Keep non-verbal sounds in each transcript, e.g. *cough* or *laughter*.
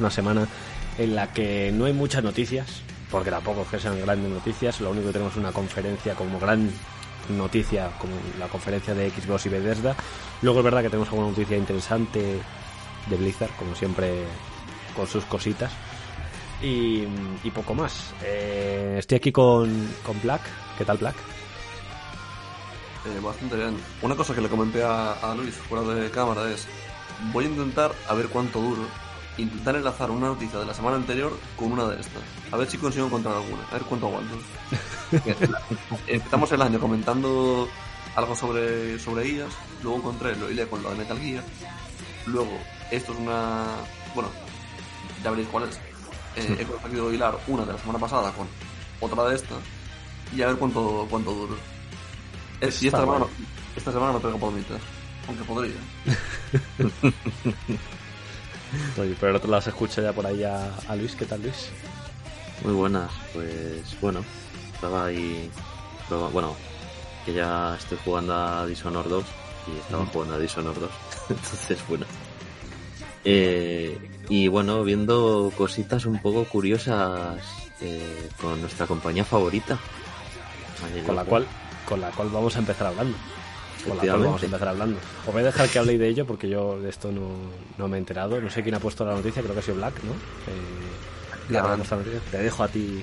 una semana en la que no hay muchas noticias, porque tampoco es que sean grandes noticias, lo único que tenemos es una conferencia como gran noticia, como la conferencia de Xbox y Bethesda. Luego es verdad que tenemos alguna noticia interesante de Blizzard, como siempre, con sus cositas. Y, poco más. Eh, estoy aquí con, con Black. ¿Qué tal, Black? Eh, bastante bien. Una cosa que le comenté a Luis fuera de cámara es, voy a intentar a ver cuánto duro, intentar enlazar una noticia de la semana anterior con una de estas. A ver si consigo encontrar alguna, a ver cuánto aguanto. *laughs* Empezamos el año comentando algo sobre, sobre IAS, luego encontré lo hilé con lo de Metal Gear, luego esto es una... bueno, ya veréis cuál es. Eh, he conseguido hilar una de la semana pasada con otra de esta y a ver cuánto, cuánto duro. Eh, y esta semana, esta semana no pego palomitas, aunque podría. *laughs* Oye, pero el otro lado se escucha ya por ahí a, a Luis. ¿Qué tal, Luis? Muy buenas, pues bueno, estaba ahí, bueno, que ya estoy jugando a Dishonored 2 y estaba jugando a Dishonored 2, *laughs* entonces bueno. Eh, y bueno, viendo cositas un poco curiosas eh, con nuestra compañía favorita. Con la cual con la cual vamos a empezar hablando con la cual Efectivamente. vamos a empezar hablando os voy a dejar que habléis de ello porque yo de esto no, no me he enterado no sé quién ha puesto la noticia creo que ha sido Black ¿no? Eh, la te dejo a ti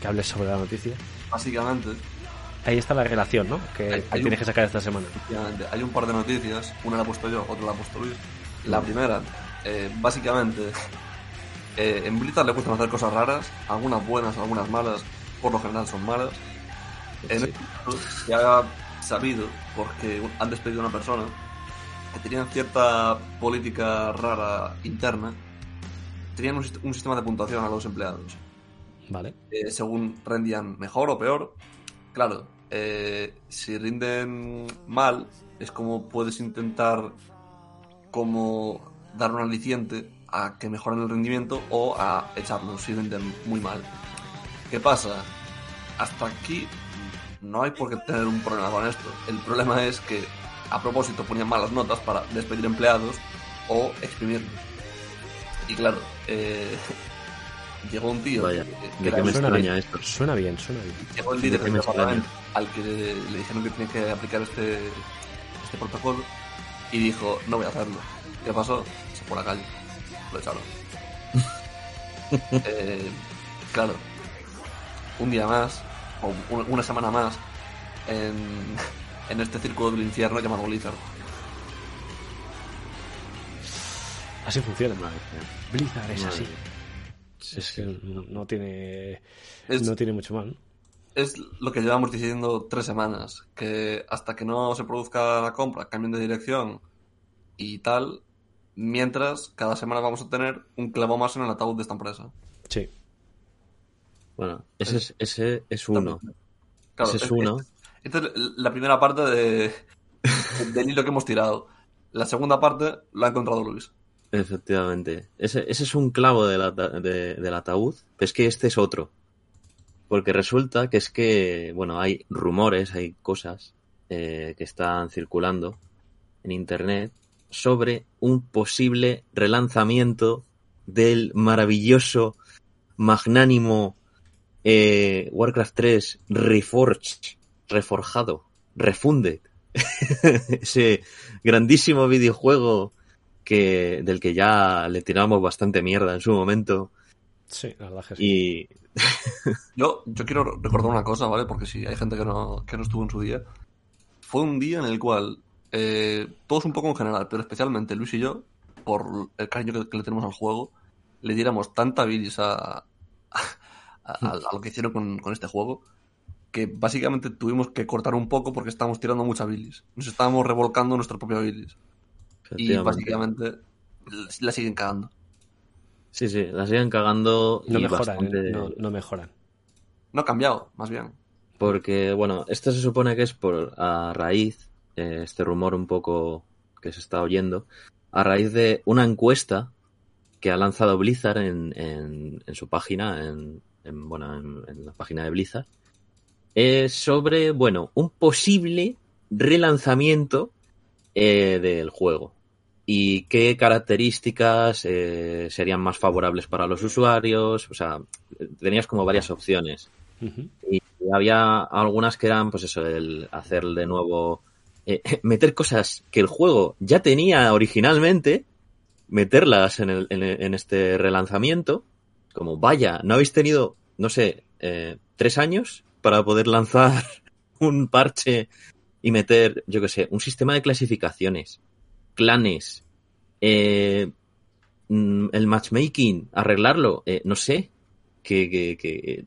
que hables sobre la noticia Básicamente, ahí está la relación ¿no? que, Hay- un- tienes que sacar esta semana hay un par de noticias, una la he puesto yo, otra la ha puesto Luis. La primera, eh, básicamente, *laughs* eh, en Blizzard le gustan hacer cosas raras, algunas buenas, algunas malas, por lo general son malas. En Sí. este caso, se ha sabido, porque han despedido a una persona, que tenían cierta política rara interna, tenían un, sist- un sistema de puntuación a los empleados. vale eh, según rendían mejor o peor. Claro, eh, si rinden mal, es como puedes intentar como dar un aliciente a que mejoren el rendimiento o a echarlos si rinden muy mal. ¿Qué pasa? Hasta aquí no hay por qué tener un problema con esto. El problema es que a propósito ponían malas notas para despedir empleados o exprimirlos. Y claro, eh, *laughs* llegó un tío Vaya, que- que ¿de era qué me suena extraña bien. esto? suena bien suena bien Llegó el líder ¿De qué del me departamento al que le, le dijeron que tenía que aplicar este, este protocolo y dijo, no voy a hacerlo. ¿Qué pasó? Se fue a la calle. Lo echaron. *laughs* Eh, claro, un día más, o un- una semana más, en, *laughs* en este círculo del infierno llamado Blizzard. así funciona Madre. Blizzard es Madre así es que no, no tiene Es, no tiene mucho mal es lo que llevamos diciendo tres semanas, que hasta que no se produzca la compra, cambien de dirección y tal, mientras cada semana vamos a tener un clavo más en el ataúd de esta empresa. sí Bueno, ese es, ese es uno. Claro, Ese es uno. Esta es la primera parte de, *laughs* del hilo que hemos tirado. La segunda parte la ha encontrado Luis. Efectivamente. Ese, ese es un clavo de- del ataúd, pero es que este es otro. Porque resulta que es que, bueno, hay rumores, hay cosas eh, que están circulando en Internet sobre un posible relanzamiento del maravilloso, magnánimo eh, Warcraft 3 Reforged, reforjado, Refunde. *laughs* Ese grandísimo videojuego que, del que ya le tiramos bastante mierda en su momento. Sí, la verdad que sí. Y *laughs* Yo, yo quiero recordar una cosa, ¿vale? Porque si hay gente que no, que no estuvo en su día. Fue un día en el cual, eh, todos un poco en general, pero especialmente Luis y yo, por el cariño que, que le tenemos al juego, le diéramos tanta bilis a, a, a- a lo que hicieron con, con este juego, que básicamente tuvimos que cortar un poco porque estábamos tirando mucha bilis. Nos estábamos revolcando nuestra propia bilis. Y básicamente la siguen cagando. Sí, sí, la siguen cagando no y mejoran, ¿eh? bastante... no, no mejoran. No ha cambiado, más bien. Porque, bueno, esto se supone que es por a raíz, eh, este rumor un poco que se está oyendo, a raíz de una encuesta que ha lanzado Blizzard en, en, en su página, en, en, bueno, en, en la página de Blizzard, eh, sobre, bueno, un posible relanzamiento eh, del juego. Y qué características eh, serían más favorables para los usuarios. O sea, tenías como varias opciones. Y había algunas que eran, pues eso, el hacer de nuevo, eh, *laughs* meter cosas que el juego ya tenía originalmente, meterlas en, el, en, en este relanzamiento, como vaya, no habéis tenido, no sé, eh, tres años para poder lanzar *laughs* un parche y meter, yo qué sé, un sistema de clasificaciones, clanes, eh, mm, el matchmaking, arreglarlo, eh, no sé, que, que, que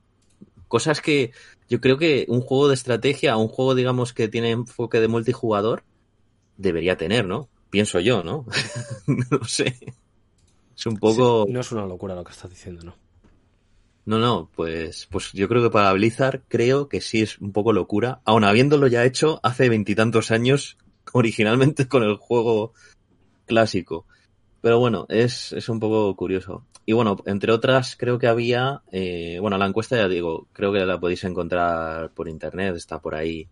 cosas que yo creo que un juego de estrategia, un juego, digamos, que tiene enfoque de multijugador, debería tener, ¿no? Pienso yo, ¿no? *laughs* no sé. Es un poco. Sí, no es una locura lo que estás diciendo, ¿no? No, no, pues, pues yo creo que para Blizzard creo que sí es un poco locura, aun habiéndolo ya hecho hace veintitantos años, *laughs* originalmente con el juego clásico. Pero bueno, es, es un poco curioso. Y bueno, entre otras, creo que había, eh, bueno, la encuesta ya digo, creo que la podéis encontrar por internet, está por ahí.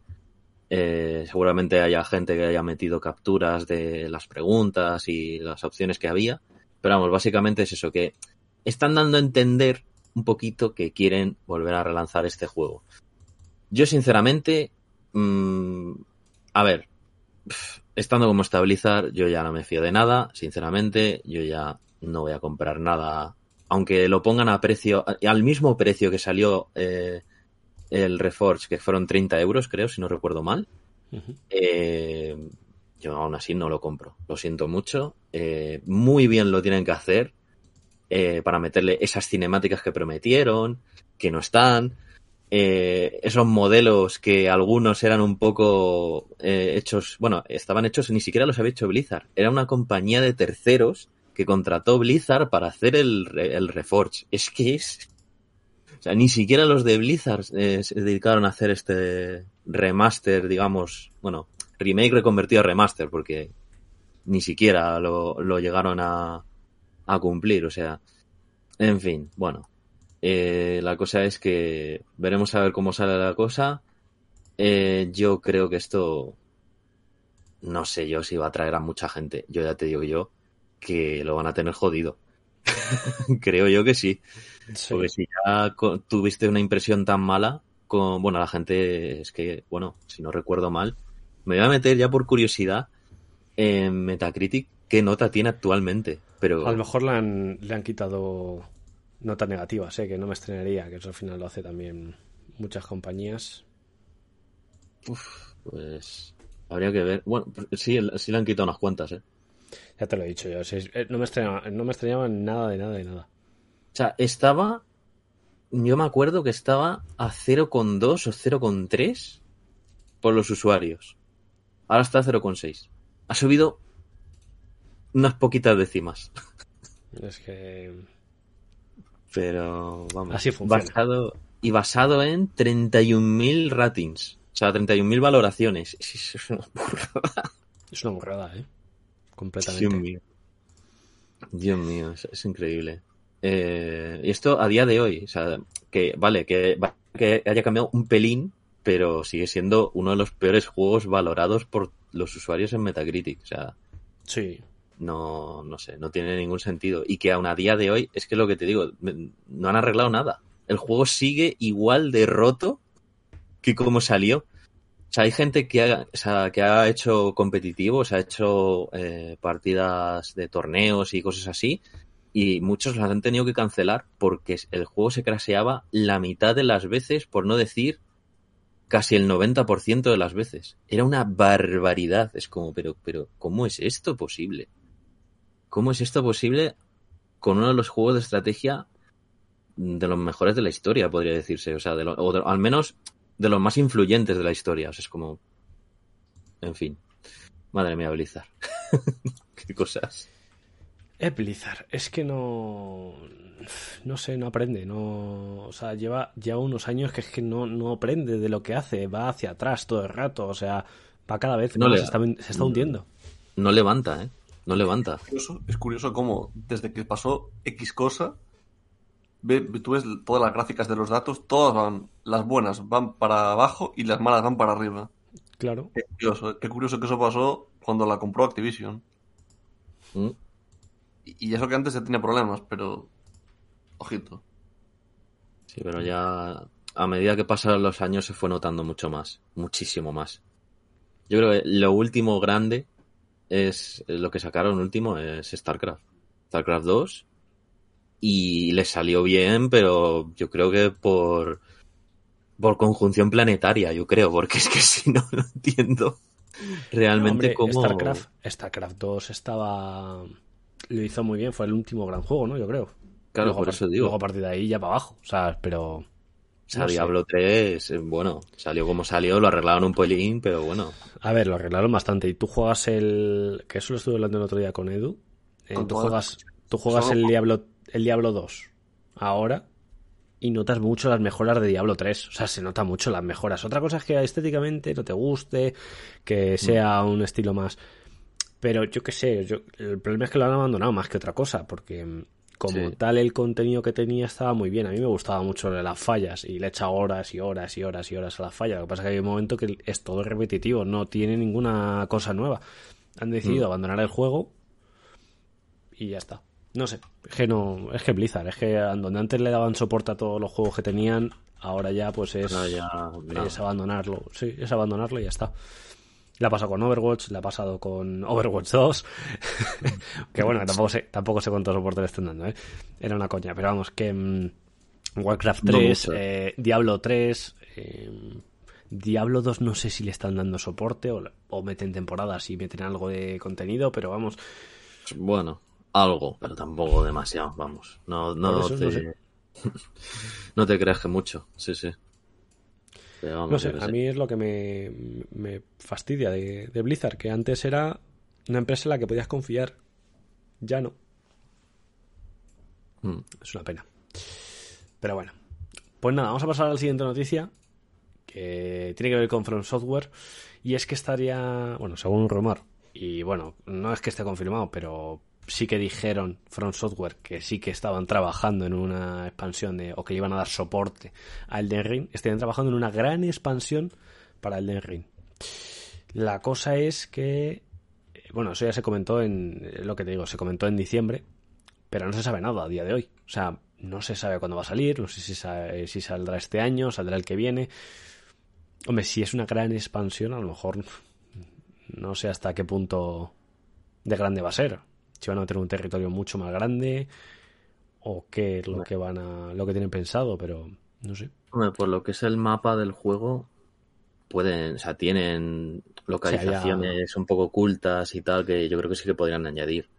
Eh, seguramente haya gente que haya metido capturas de las preguntas y las opciones que había. Pero vamos, básicamente es eso, que están dando a entender un poquito que quieren volver a relanzar este juego. Yo, sinceramente, mmm, a ver, estando como está Blizzard, yo ya no me fío de nada, sinceramente, yo ya no voy a comprar nada, aunque lo pongan a precio, al mismo precio que salió eh, el Reforge, que fueron 30 euros, creo, si no recuerdo mal. Eh, yo aún así no lo compro, lo siento mucho. Eh, muy bien lo tienen que hacer eh, para meterle esas cinemáticas que prometieron, que no están. Eh, esos modelos que algunos eran un poco eh, hechos, bueno, estaban hechos, ni siquiera los había hecho Blizzard. Era una compañía de terceros que contrató Blizzard para hacer el, el Reforge. Es que es. O sea, ni siquiera los de Blizzard eh, se dedicaron a hacer este remaster, digamos, bueno, remake reconvertido a remaster, porque ni siquiera lo, lo llegaron a, a cumplir. O sea, en fin, bueno. Eh, la cosa es que veremos a ver cómo sale la cosa. Eh, yo creo que esto no sé yo si va a atraer a mucha gente. Yo ya te digo yo que lo van a tener jodido. *laughs* creo yo que sí. Sí. Porque si ya tuviste una impresión tan mala, con, bueno, la gente es que, bueno, si no recuerdo mal, me voy a meter ya por curiosidad en Metacritic qué nota tiene actualmente. Pero A lo mejor le han, le han quitado notas negativas, ¿eh? que no me estrenaría, que eso al final lo hace también muchas compañías. pues habría que ver. Bueno, sí, sí le han quitado unas cuantas, ¿eh? Ya te lo he dicho yo, sí, eh, no, me estrenaba, no me extrañaba nada de nada de nada. O sea, estaba. Yo me acuerdo que estaba a 0,2 o 0,3 por los usuarios. Ahora está a 0,6. Ha subido unas poquitas décimas. *laughs* Es que Pero vamos. Así funciona. Basado, y basado en 31.000 ratings. O sea, 31.000 valoraciones. Es- una burrada. es una burrada, ¿eh? Completamente. Dios mío. Dios mío, es, es increíble. Eh, y esto a día de hoy, o sea, que vale, que, va- que haya cambiado un pelín, pero sigue siendo uno de los peores juegos valorados por los usuarios en Metacritic. O sea, Sí, no, no sé, no tiene ningún sentido. Y que aún a día de hoy, es que lo que te digo, no han arreglado nada. El juego sigue igual de roto que como salió. O sea, hay gente que ha, o sea, que ha hecho competitivos, ha hecho eh, partidas de torneos y cosas así, y muchos las han tenido que cancelar porque el juego se craseaba la mitad de las veces, por no decir casi el 90% de las veces. Era una barbaridad. Es como, pero, pero, ¿cómo es esto posible? ¿Cómo es esto posible con uno de los juegos de estrategia de los mejores de la historia, podría decirse? O sea, de lo- o de- al menos de los más influyentes de la historia. O sea, es como. En fin. Madre mía, Blizzard. *laughs* Qué cosas. Es Blizzard, es que no. No sé, no aprende, no. O sea, lleva ya unos años que es que no, no aprende de lo que hace, va hacia atrás todo el rato, o sea, va cada vez No más, le- se, está, se está hundiendo. No levanta, ¿eh? No levanta. curioso- es curioso cómo desde que pasó X cosa, ve, tú ves todas las gráficas de los datos, todas van, las buenas van para abajo y las malas van para arriba. Claro. Qué curioso, qué curioso que eso pasó cuando la compró Activision. Mm. Y, y eso que antes ya tenía problemas, pero... Ojito. Sí, pero ya a medida que pasaron los años se fue notando mucho más, muchísimo más. Yo creo que lo último grande es lo que sacaron último es StarCraft. StarCraft 2 y le salió bien, pero yo creo que por por conjunción planetaria, yo creo, porque es que *laughs* si no no entiendo realmente Hombre, cómo StarCraft, StarCraft 2 estaba. Lo hizo muy bien, fue el último gran juego, ¿no? Yo creo. Claro, Luego, por a eso digo. Luego a partir de ahí ya para abajo, o sea, pero. O sea, no sé. Diablo 3, eh, bueno, salió como salió, lo arreglaron un pelín, pero bueno. A ver, lo arreglaron bastante. Y tú juegas el. Que eso lo estuve hablando el otro día con Edu. Eh, Con tú juegas, tú juegas Solo el Diablo, el Diablo 2 ahora y notas mucho las mejoras de Diablo 3. O sea, se nota mucho las mejoras. Otra cosa es que estéticamente no te guste, que sea un estilo más. Pero yo qué sé, yo, el problema es que lo han abandonado más que otra cosa, porque mm, como Sí. tal el contenido que tenía estaba muy bien. A mí me gustaba mucho lo de las fallas y le he echado horas y horas y horas y horas a las fallas. Lo que pasa es que hay un momento que es todo repetitivo, no tiene ninguna cosa nueva. Han decidido abandonar el juego y ya está. No sé, es que no, es que Blizzard, es que donde antes le daban soporte a todos los juegos que tenían, ahora ya pues es, ya, es abandonarlo. Sí, es abandonarlo y ya está. Le ha pasado con Overwatch, le ha pasado con Overwatch 2. *laughs* que bueno, que tampoco sé, tampoco sé cuánto soporte le estén dando, ¿eh? Era una coña, pero vamos, que mm, Warcraft No 3, mucho. eh, Diablo 3, eh, Diablo 2 no sé si le están dando soporte o, o meten temporadas y meten algo de contenido, pero vamos, Bueno, algo, pero tampoco demasiado, vamos. No, no, te, no sé. *laughs* no te creas que mucho, sí, sí. Pero vamos, No sé, a mí es lo que me, me fastidia de, de Blizzard, que antes era una empresa en la que podías confiar. Ya no. Mm. Es una pena. Pero bueno. Pues nada, vamos a pasar a la siguiente noticia, que tiene que ver con From Software, y es que estaría, bueno, según un rumor, y bueno, no es que esté confirmado, pero sí que dijeron From Software que sí que estaban trabajando en una expansión de, o que iban a dar soporte a Elden Ring, estarían trabajando en una gran expansión para Elden Ring. La cosa es que, eh, bueno, eso ya se comentó en, eh, lo que te digo, se comentó en diciembre, pero no se sabe nada a día de hoy. O sea, no se sabe cuándo va a salir, no sé si, eh, si saldrá este año, saldrá el que viene. Hombre, si es una gran expansión, a lo mejor no sé hasta qué punto de grande va a ser. Si van a tener un territorio mucho más grande o qué es lo que van a lo que tienen pensado, pero no sé. Por lo que es el mapa del juego, pueden, o sea, tienen localizaciones un poco ocultas y tal que yo creo que sí que podrían añadir.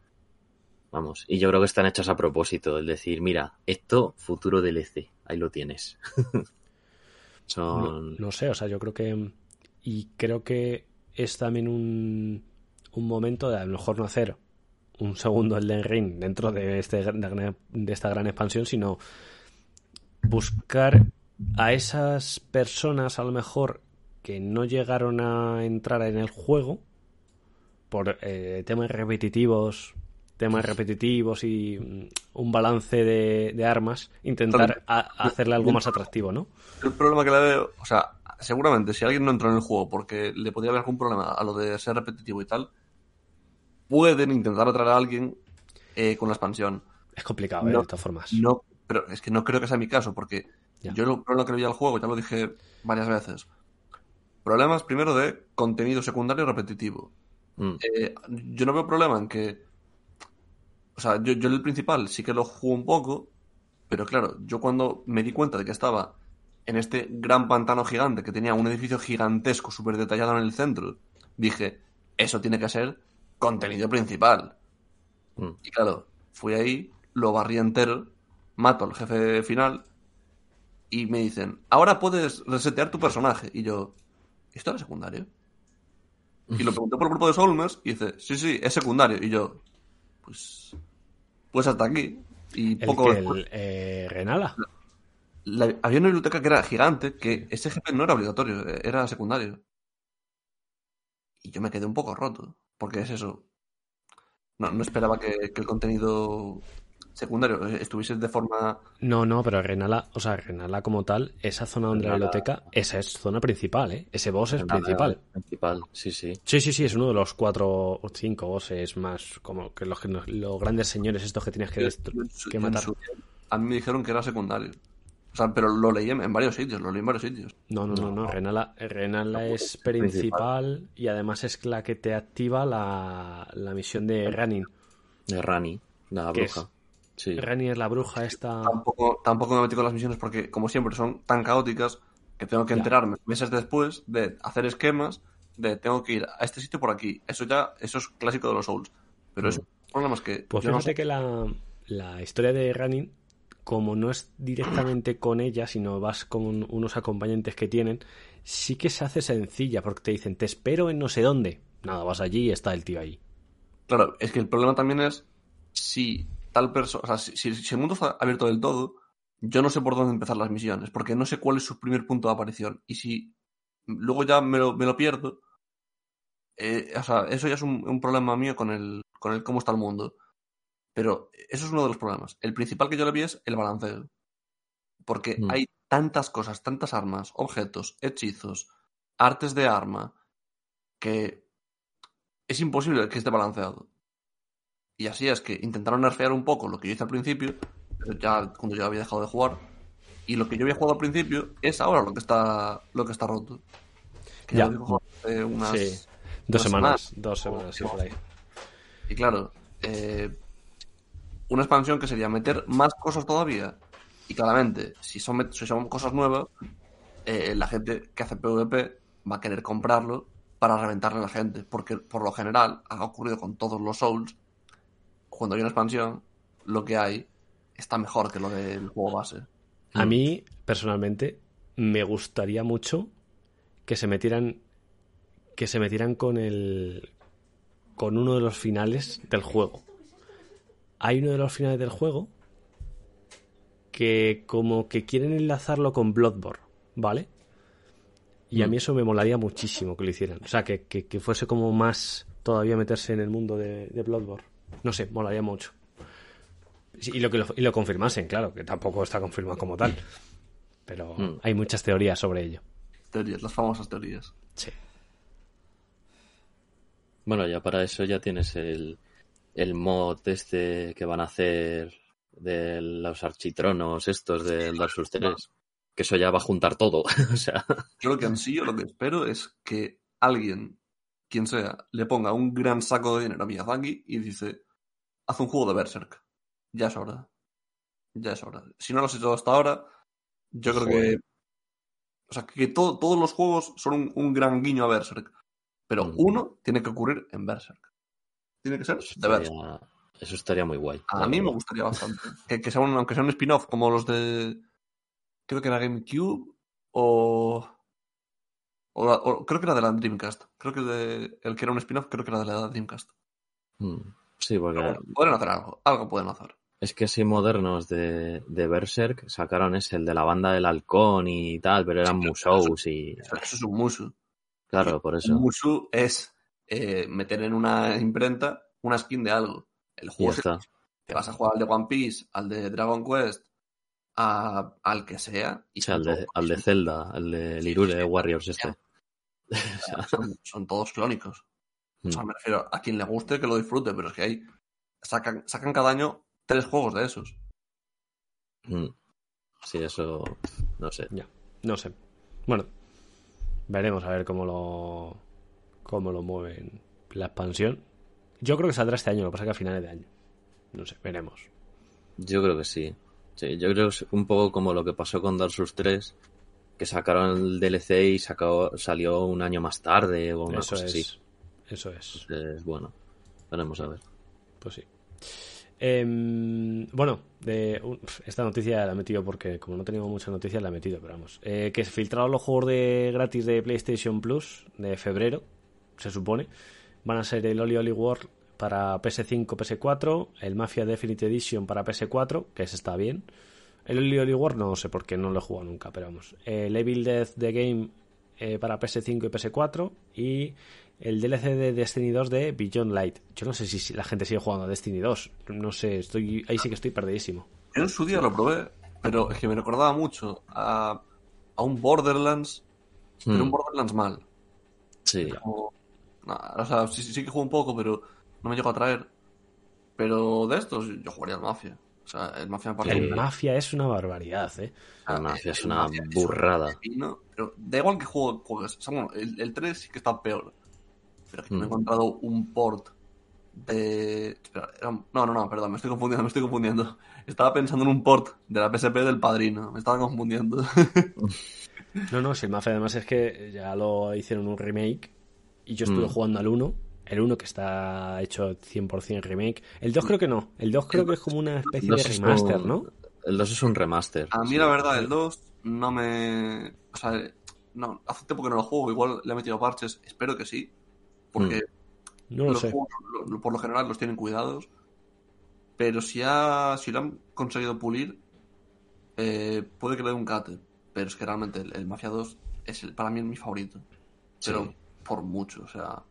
Vamos, y yo creo que están hechas a propósito, el decir, mira, esto futuro DLC, ahí lo tienes. *laughs* No, Son no sé, o sea, yo creo que y creo que es también un, un momento de a lo mejor no hacer un segundo Elden Ring dentro de, este, de esta gran expansión, sino buscar a esas personas a lo mejor que no llegaron a entrar en el juego por eh, temas repetitivos temas repetitivos y mm, un balance de, de armas intentar a- hacerle algo más atractivo, ¿no? El problema que le veo, o sea, seguramente si alguien no entró en el juego porque le podría haber algún problema a lo de ser repetitivo y tal, pueden intentar atraer a alguien eh, con la expansión. Es complicado, ¿eh? No, de todas formas. No, pero es que no creo que sea mi caso, porque Ya. yo problema que le veía al juego, ya lo dije varias veces. problemas primero de contenido secundario repetitivo. Mm. Eh, yo no veo problema en que. O sea, yo, yo el principal sí que lo juego un poco, pero claro, yo cuando me di cuenta de que estaba en este gran pantano gigante que tenía un edificio gigantesco, súper detallado en el centro, dije, eso tiene que ser contenido principal. Mm. Y claro, fui ahí, lo barrí entero, mato al jefe final y me dicen, ahora puedes resetear tu personaje. Y yo, ¿esto era secundario? Y lo pregunté por el grupo de Soulmers y dice, sí, sí, es secundario. Y yo, pues, pues hasta aquí. Y poco el eh, Renala. la- había una biblioteca que era gigante, que ese jefe no era obligatorio, era secundario. Y yo me quedé un poco roto, porque es eso. No, no esperaba que, que el contenido secundario estuviese de forma... No, no, pero Renala, o sea, Renala como tal, esa zona donde la Renala- biblioteca, esa es zona principal, ¿eh? Ese boss es principal. Principal, sí, sí. Sí, sí, sí, es uno de los cuatro o cinco bosses más como que los, los grandes señores estos que tenías que, Yo- yo que matar. su- a mí me dijeron que era secundario. O sea, pero lo leí en, en varios sitios, lo leí en varios sitios. No, no, no, no. Renala, Renala es principal y además es la que te activa la, la misión de Ranin. De Rani, la ¿Qué bruja. Sí. Ranin es la bruja esta. Tampoco, tampoco me metí con las misiones porque, como siempre, son tan caóticas que tengo que Ya. enterarme meses después de hacer esquemas de tengo que ir a este sitio por aquí. Eso ya, eso es clásico de los Souls. Pero es el problema es que Pues yo no fíjate sé- que la, la historia de Ranin, como no es directamente con ella, sino vas con unos acompañantes que tienen, sí que se hace sencilla porque te dicen, te espero en no sé dónde. Nada, vas allí y está el tío ahí. Claro, es que el problema también es si tal persona, o sea, si, el mundo está abierto del todo, yo no sé por dónde empezar las misiones, porque no sé cuál es su primer punto de aparición. Y si luego ya me lo, me lo pierdo, eh, o sea, eso ya es un, un problema mío con el, con el cómo está el mundo. Pero eso es uno de los problemas. El principal que yo le vi es el balanceo. Porque Mm. hay tantas cosas, tantas armas, objetos, hechizos, artes de arma, que es imposible que esté balanceado. Y así es que intentaron nerfear un poco lo que yo hice al principio, pero ya cuando yo había dejado de jugar. Y lo que yo había jugado al principio es ahora lo que está lo que está roto. Que Ya. lo hace unas- Sí. Dos unas semanas, dos semanas, sí, por ahí. Y claro, eh, una expansión que sería meter más cosas todavía. Y claramente, si son, si son cosas nuevas, eh, la gente que hace PvP va a querer comprarlo para reventarle a la gente. Porque por lo general, ha ocurrido con todos los Souls, cuando hay una expansión, lo que hay está mejor que lo del juego base. A Mm. mí, personalmente, me gustaría mucho que se metieran. Que se metieran con el. con uno de los finales del juego. Hay uno de los finales del juego que como que quieren enlazarlo con Bloodborne, ¿vale? Y a Mm. mí eso me molaría muchísimo que lo hicieran. O sea, que, que- que fuese como más todavía meterse en el mundo de, de Bloodborne. No sé, molaría mucho. Sí, Y lo, que lo, y lo confirmasen, claro, que tampoco está confirmado como tal. Pero Mm. hay muchas teorías sobre ello. Teorías, las famosas teorías. Sí. Bueno, ya para eso ya tienes el, el mod este que van a hacer de los architronos estos del Dark Souls 3. Que eso ya va a juntar todo. *laughs* o sea, Yo lo que ansío, lo que espero es que alguien, quien sea, le ponga un gran saco de dinero a Miyazaki y dice, haz un juego de Berserk. Ya es hora. Ya es hora. Si no lo has hecho hasta ahora, yo creo Joder. que... O sea, que todo- todos los juegos son un, un gran guiño a Berserk. Pero Mm. uno tiene que ocurrir en Berserk. Tiene que ser de estaría, eso estaría muy guay. A mí me verdad. gustaría bastante. *laughs* Que, que sea un, aunque sea un spin-off como los de. Creo que era GameCube o. O, la- o- creo que era de la Dreamcast. Creo que de, el que era un spin-off, creo que era de la Dreamcast. Mm, Sí, porque bueno, pueden hacer algo. Algo pueden hacer. es que así modernos de, de Berserk sacaron ese, el de la banda del halcón y tal, pero eran Sí, Musous y... Eso, eso es un Musu. Claro, por eso. Un Musu es eh, meter en una imprenta una skin de algo. El juego se- te vas a jugar al de One Piece, al de Dragon Quest, a- al que sea. Y O sea, al de, todos- al de Zelda, al de Lirule Warriors este. *laughs* son, son todos clónicos. O sea, Mm. me refiero a quien le guste que lo disfrute, pero es que hay. Sacan, sacan cada año tres juegos de esos. Mm. Sí, eso... No sé. Ya, no sé. Bueno, Veremos a ver cómo lo cómo lo mueven la expansión. Yo creo que saldrá este año, lo que pasa es que a finales de año. No sé, veremos. Yo creo que sí. Sí, yo creo que es un poco como lo que pasó con Dark Souls 3, que sacaron el DLC y sacó, salió un año más tarde o una Eso cosa es. así. Eso es. Entonces, bueno, veremos a ver. Pues sí. Em, bueno, de, esta noticia la he metido porque como no teníamos muchas noticias la he metido, pero vamos. Eh, que se filtraron los juegos de gratis de PlayStation Plus de febrero, se supone. Van a ser el Oli Oli World para PS5, PS4, el Mafia Definitive Edition para PS4, que ese está bien. El Oli Oli World no sé por qué no lo he jugado nunca, pero vamos. El Evil Death The Game eh, para PS5 y PS4 y el DLC de Destiny 2 de Beyond Light. Yo no sé si la gente sigue jugando a Destiny 2. No sé, estoy ahí sí que estoy perdidísimo. Yo en su día lo probé, pero es que me recordaba mucho a, a un Borderlands, pero un Hmm, Borderlands mal. sí, Como- o sea, sí, sí que juego un poco, pero no me llegó a traer. Pero de estos, yo jugaría al Mafia. O sea, el Mafia me parece El Mafia es una barbaridad, ¿eh? la mafia es el una Mafia es burrada. pepino, pero da igual que juego, juegues. O sea, bueno, el, el 3 sí que está peor. Pero es que no he Mm. encontrado un port de. Espera, era un- No, no, no, perdón, me estoy confundiendo, me estoy confundiendo. Estaba pensando en un port de la PSP del padrino. Me estaba confundiendo. *laughs* *laughs* No, no, si el Mafia además es que ya lo hicieron un remake y yo estuve Mm. jugando al 1. El 1 que está hecho 100% remake. El 2 creo que no. El 2 creo que es como una especie de 2 es remaster, un- ¿no? El 2 es un remaster. A mí, sí. la verdad, el 2 no me. O sea, no, hace tiempo que no lo juego. Igual le he metido parches. Espero que sí. Porque No lo los sé. juegos, lo- lo- por lo general, los tienen cuidados. Pero si, ha, si lo han conseguido pulir, eh, puede que le dé un cate. Pero es que realmente el, el Mafia 2 es el, para mí es mi favorito. Pero Sí. Por mucho. O sea,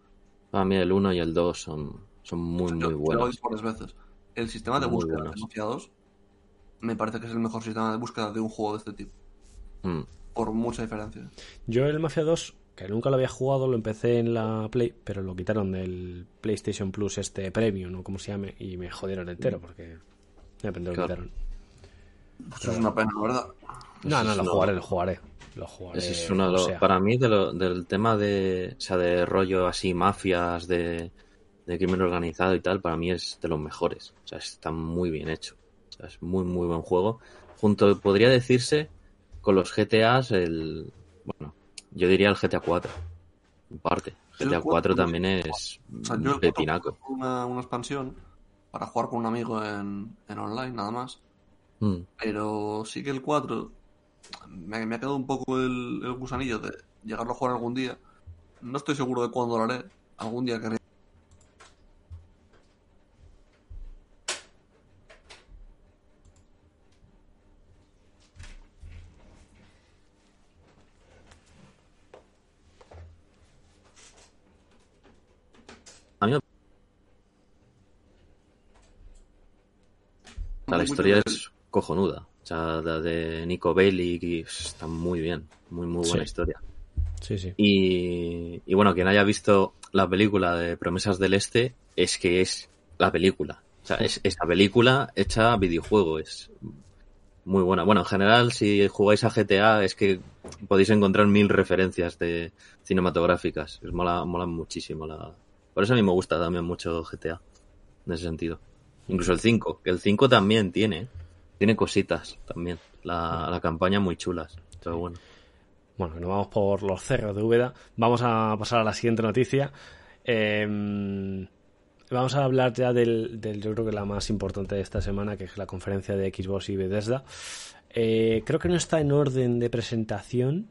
Para mí el 1 y el 2 son, son muy, yo, muy yo lo he buenos. veces. El sistema de Muy búsqueda buenos. de Mafia 2 me parece que es el mejor sistema de búsqueda de un juego de este tipo. Mm, Por mucha diferencia. Yo el Mafia 2, que nunca lo había jugado, lo empecé en la Play, pero lo quitaron del PlayStation Plus este Premium, o como se llame, y me jodieron entero porque de repente lo Claro. quitaron. Pues es una pena, la verdad. No, Eso no, es lo jugaré, lo jugaré. Lo jugaré. Ese es uno de los- para mí de lo- del tema de, o sea, de rollo así, mafias, de, de crimen organizado y tal, para mí es de los mejores. O sea, está muy bien hecho. O sea, es muy, muy buen juego. Junto, podría decirse, con los GTAs, el, bueno, yo diría el GTA 4. En parte. GTA 4 cuatro, también es O sea, yo una, una expansión para jugar con un amigo en, en online, nada más. Mm, Pero sí que el 4 me, me ha quedado un poco el, el gusanillo de llegarlo a jugar algún día. No estoy seguro de cuándo lo haré. Algún día querré. A mí me- la historia es cojonuda. O sea, la de Nico Bellic y está muy bien. Muy, muy buena Sí. historia. Sí, sí. Y, y bueno, quien haya visto la película de Promesas del Este, es que es la película. O sea, es esta película hecha videojuego. Es muy buena. Bueno, en general, si jugáis a GTA, es que podéis encontrar mil referencias de cinematográficas. Es mola, mola muchísimo. La... Por eso a mí me gusta también mucho GTA. En ese sentido. Incluso el 5. Que el 5 también tiene. Tiene cositas también. La, la campaña muy chulas. Pero bueno. Bueno, nos vamos por los cerros de Úbeda. Vamos a pasar a la siguiente noticia. Eh, vamos a hablar ya del, del, yo creo que la más importante de esta semana, que es la conferencia de Xbox y Bethesda. Eh, creo que no está en orden de presentación.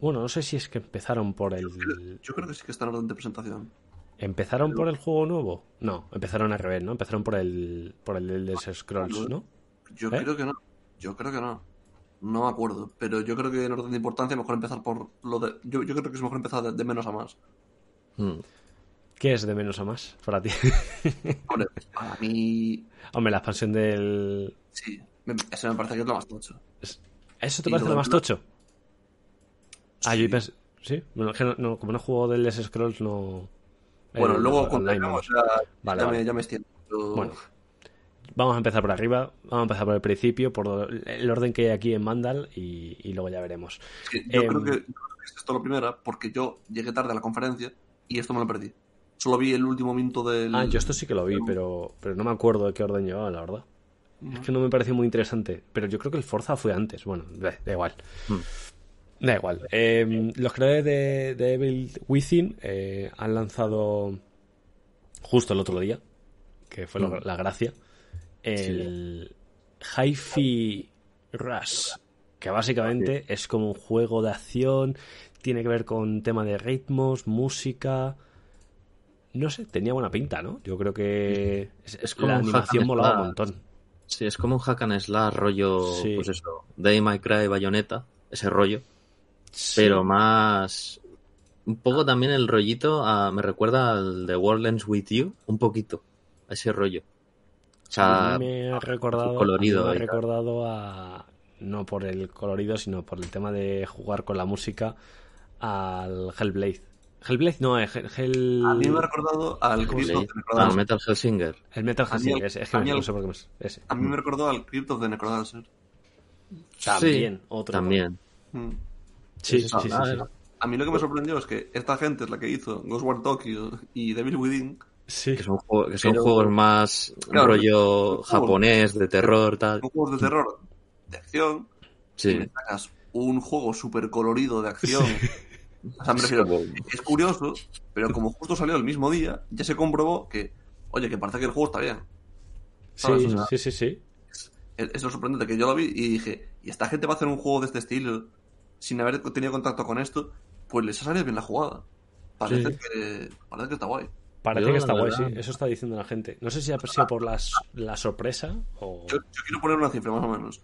Bueno, no sé si es que empezaron por el. Yo creo que sí que está en orden de presentación. ¿Empezaron por el juego nuevo? No, empezaron al revés, ¿no? Empezaron por el. por el Elder Scrolls, ¿no? Yo ¿Eh? creo que no. Yo creo que no. No me acuerdo. Pero yo creo que en orden de importancia mejor empezar por lo de. Yo, yo creo que es mejor empezar de, de menos a más. Mm. ¿Qué es de menos a más para ti? *laughs* Hombre, para mí. Hombre, la expansión del. Sí. Me- Eso me parece que es lo más tocho. ¿Eso te Y parece lo lo más tocho? Ah, yo pensé. Sí, bueno, que no, no, como no juego del Les Scrolls, no. Bueno, el luego continuamos. vamos. Ya, Vale, ya, vale. Me, ya me extiendo. pero- Bueno. Vamos a empezar por arriba, vamos a empezar por el principio, por el orden que hay aquí en Mandal y, y luego ya veremos. Es que yo Em, creo que, yo creo que esto es lo primero, porque yo llegué tarde a la conferencia y esto me lo perdí. Solo vi el último minuto del. Ah, yo esto sí que lo vi, pero, pero no me acuerdo de qué orden llevaba, la verdad. Es que no me pareció muy interesante. Pero yo creo que el Forza fue antes. Bueno, da, da igual. Da igual. Eh, los creadores de, de Evil Within eh, han lanzado justo el otro día, que fue lo- la gracia, el Hi-Fi Rush, que básicamente es como un juego de acción, tiene que ver con tema de ritmos, música. No sé, tenía buena pinta, ¿no? Yo creo que es, Es como la animación molaba un montón. Sí, es como un hack and slash rollo, Sí. pues eso, Day My Cry, Bayonetta, ese rollo, pero más... Un poco también el rollito a- me recuerda al de World Ends With You, un poquito, a ese rollo. O sea, a mí me ha recordado, colorido me ha recordado a no por el colorido, sino por el tema de jugar con la música al Hellblade. Hellblade no, el, Hell- A mí me ha recordado al ¿cómo se Crypt of the Ah, Necrodancer. Metal Hellsinger. el Metal Hellsinger, el- ese, es que a mí no sé por qué más. Ese. A mí me recordó al Crypt of the Necrodancer. También, Sí, otro. También. Mm. Sí, sí, Sí, sí, sí, sí, ah. A mí lo que me sorprendió es que esta gente es la que hizo Ghostwire Tokyo y Devil Within. Sí. Que son, juego- que son Pero- juegos más Claro, rollo juegos- japonés, de terror, tal. Son juegos de terror, de acción. Y Sí. me sacas un juego súper colorido de acción. O sea, me Es refiero, es curioso, pero como justo salió el mismo día, ya se comprobó que, oye, que parece que el juego está bien. ¿sabes? Sí, O sea, sí, sí, sí. Es, es lo sorprendente que yo lo vi y dije, ¿y esta gente va a hacer un juego de este estilo sin haber tenido contacto con esto? Pues les ha salido bien la jugada. Parece, Sí. que, parece que está guay. Parece que está guay, sí. Eso está diciendo la gente. No sé si ha sido por las, la sorpresa o... Yo, yo quiero poner una cifra más o menos.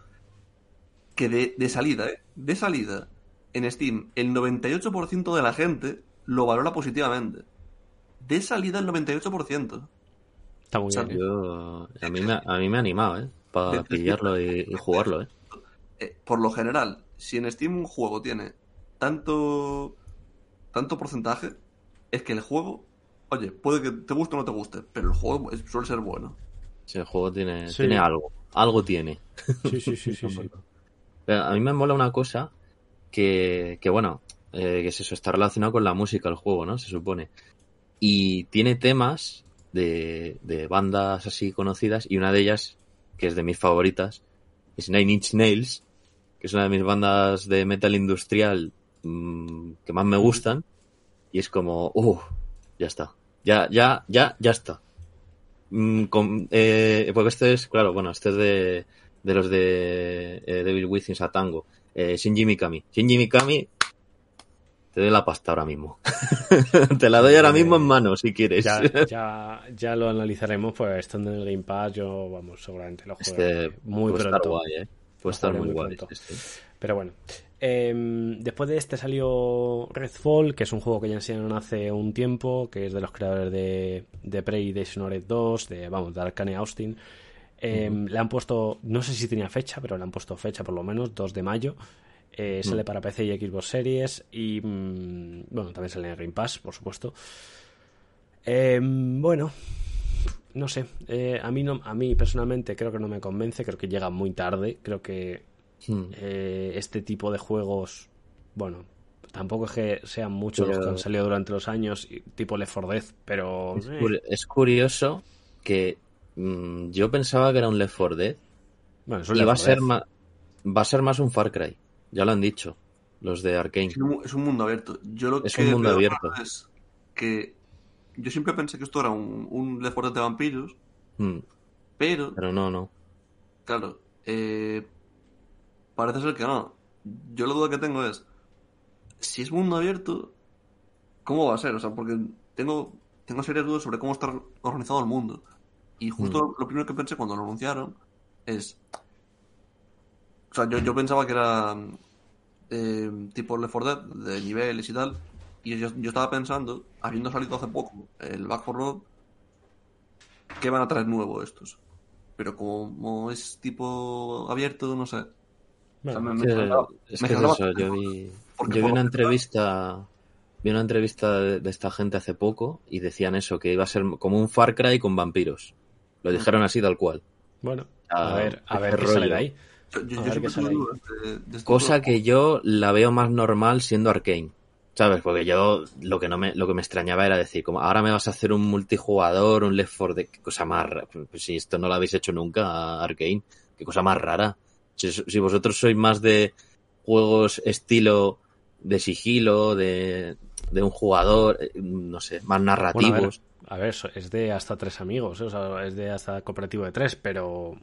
Que de, de salida, ¿eh? De salida, en Steam, el 98% de la gente lo valora positivamente. De salida, el 98%. Está muy o sea, bien. ¿eh? Yo, a, mí me, a mí me ha animado, ¿eh? Para pillarlo y, y jugarlo, ¿eh? Eh, por lo general, si en Steam un juego tiene tanto, tanto porcentaje, es que el juego, oye, puede que te guste o no te guste, pero el juego es- suele ser bueno. Si el juego tiene, Sí. tiene algo. Algo tiene. Sí, sí, sí, sí, sí. *laughs* Pero a mí me mola una cosa que, que bueno, eh, que es eso, está relacionado con la música el juego, ¿no? Se supone. Y tiene temas de, de bandas así conocidas y una de ellas, que es de mis favoritas, es Nine Inch Nails, que es una de mis bandas de metal industrial mm, que más me gustan y es como, uh, ya está. Ya, ya, ya, ya está. Mm, con- eh, porque este es, claro, bueno, este es de, de los de eh, Devil Within Satango. Eh, Shinji Mikami. Shinji Mikami, te doy la pasta ahora mismo. *laughs* te la doy ahora mismo en mano, si quieres. Ya, *laughs* ya, ya lo analizaremos, pues estando en el Game Pass, yo, vamos, seguramente lo juegue Este muy puede estar pronto. guay, eh. Puede estar muy muy guay. Pero bueno. Em, después de este salió Redfall, que es un juego que ya enseñaron hace un tiempo, que es de los creadores de, de Prey y Dishonored 2, de, vamos, de Arcane Austin. Em, Le han puesto, no sé si tenía fecha, pero le han puesto fecha por lo menos, 2 de mayo. Eh, Sale para PC y Xbox Series y, mm, bueno, también sale en Game Pass, por supuesto. Em, bueno, no sé, eh, a mí no, a mí personalmente creo que no me convence, creo que llega muy tarde, creo que Hmm. eh, este tipo de juegos, bueno, tampoco es que sean muchos los que han salido durante los años, tipo Left 4 Dead, pero Es, eh, es curioso que mm, yo pensaba que era un Left 4 Dead bueno, y Left va a 4 ser Dead. más va a ser más un Far Cry. Ya lo han dicho los de Arkane. Es un, es un mundo abierto. Yo lo Es que un mundo abierto. es que yo siempre pensé que esto era un, un Left 4 Dead de vampiros, Hmm, pero, Pero no, no. claro, eh, parece ser que no. Yo la duda que tengo es, si es mundo abierto, ¿cómo va a ser? O sea, porque tengo, tengo serias dudas sobre cómo está organizado el mundo. Y justo Mm. lo, lo primero que pensé cuando lo anunciaron es... O sea, yo, yo pensaba que era eh, tipo Left 4 Dead, de niveles y tal. Y yo, yo estaba pensando, habiendo salido hace poco el Back 4 Road, ¿qué van a traer nuevo estos? Pero como es tipo abierto, no sé. O sea, Bueno, me- Sí, me faltaba- es me que es faltaba eso, bastante. yo vi, yo una entrevista, vi una entrevista de, de esta gente hace poco y decían eso, que iba a ser como un Far Cry con vampiros. Lo Mm. dijeron así tal cual. Bueno, Ah, a ver, a ver qué sale de rollo. ahí. Yo, yo- A yo ver qué siempre sale tuve ahí. dudas de- de Cosa que yo la veo más normal siendo Arkane. ¿Sabes? Porque yo lo que no me, lo que me extrañaba era decir, como ahora me vas a hacer un multijugador, un Left 4 Dead, qué cosa más rara. Pues si esto no lo habéis hecho nunca, Arkane, qué cosa más rara. Si, si vosotros sois más de juegos estilo de sigilo, de, de un jugador, eh, no sé, más Bueno, a ver, narrativos. a ver, es de hasta tres amigos, ¿eh? o sea, es de hasta cooperativo de tres, pero...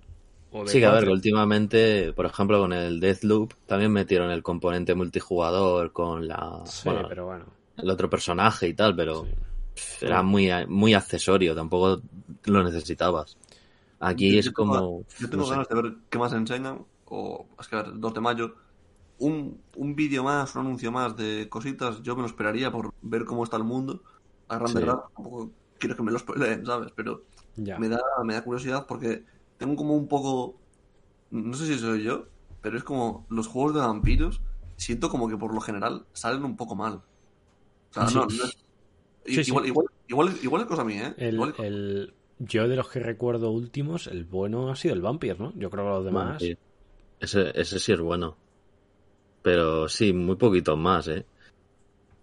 o de Sí, que a ver, cuatro. que últimamente, por ejemplo, con el Deathloop también metieron el componente multijugador con la, Sí, bueno, pero bueno. el otro personaje y tal, pero sí. era muy, muy accesorio, tampoco lo necesitabas. Aquí Yo- es tengo- como, Yo tengo no sé. ganas de ver qué más enseñan. O, es que a ver, 2 de mayo. Un, un vídeo más, un anuncio más de cositas. Yo me lo esperaría por ver cómo está el mundo. A grandes Sí. Tampoco quiero que me lo spoileen, ¿sabes? Pero Ya. me da, me da curiosidad porque tengo como un poco. No sé si soy yo, pero es como los juegos de vampiros. Siento como que por lo general salen un poco mal. O sea, Sí. no, no es- Sí, sí. igual, igual, igual, igual es cosa mía, ¿eh? El, Igual- el- yo de los que recuerdo últimos, el bueno ha sido el Vampire, ¿no? Yo creo que los demás... Ese, ese sí es bueno. Pero sí, muy poquito más, ¿eh?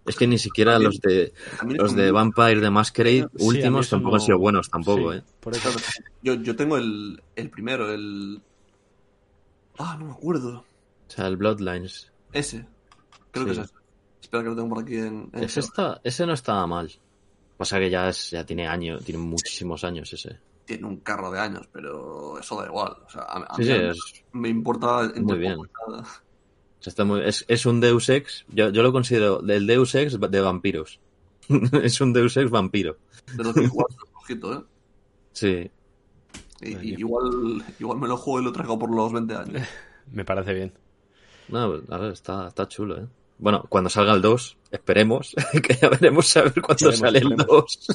Es que ni siquiera los de los de Vampire de Masquerade Sí, últimos tampoco han no- sido buenos tampoco, Sí, ¿eh? por eso- Claro, yo, yo tengo el, el primero, el. Ah, no me acuerdo. O sea, el Bloodlines. Ese. Creo que es ese. Espera que lo tengo por aquí en. en Ese, está, ese no estaba mal. Pasa que ya, es, ya tiene años, tiene muchísimos años ese. Tiene un carro de años, pero eso da igual. O sea, a, a Sí, mí sí, es, me importa entre muy bien. nada. está muy- es, es un Deus Ex, yo, yo lo considero del Deus Ex de vampiros. *laughs* es un Deus Ex vampiro. De los que juegas, ojito, ¿eh? Sí, Y- igual, igual me lo juego y lo traigo por los 20 años. *laughs* Me parece bien. no, a ver, está, está chulo, ¿eh? Bueno, cuando salga el 2, esperemos, *laughs* que ya veremos a ver cuándo Esperemos, sale el esperemos.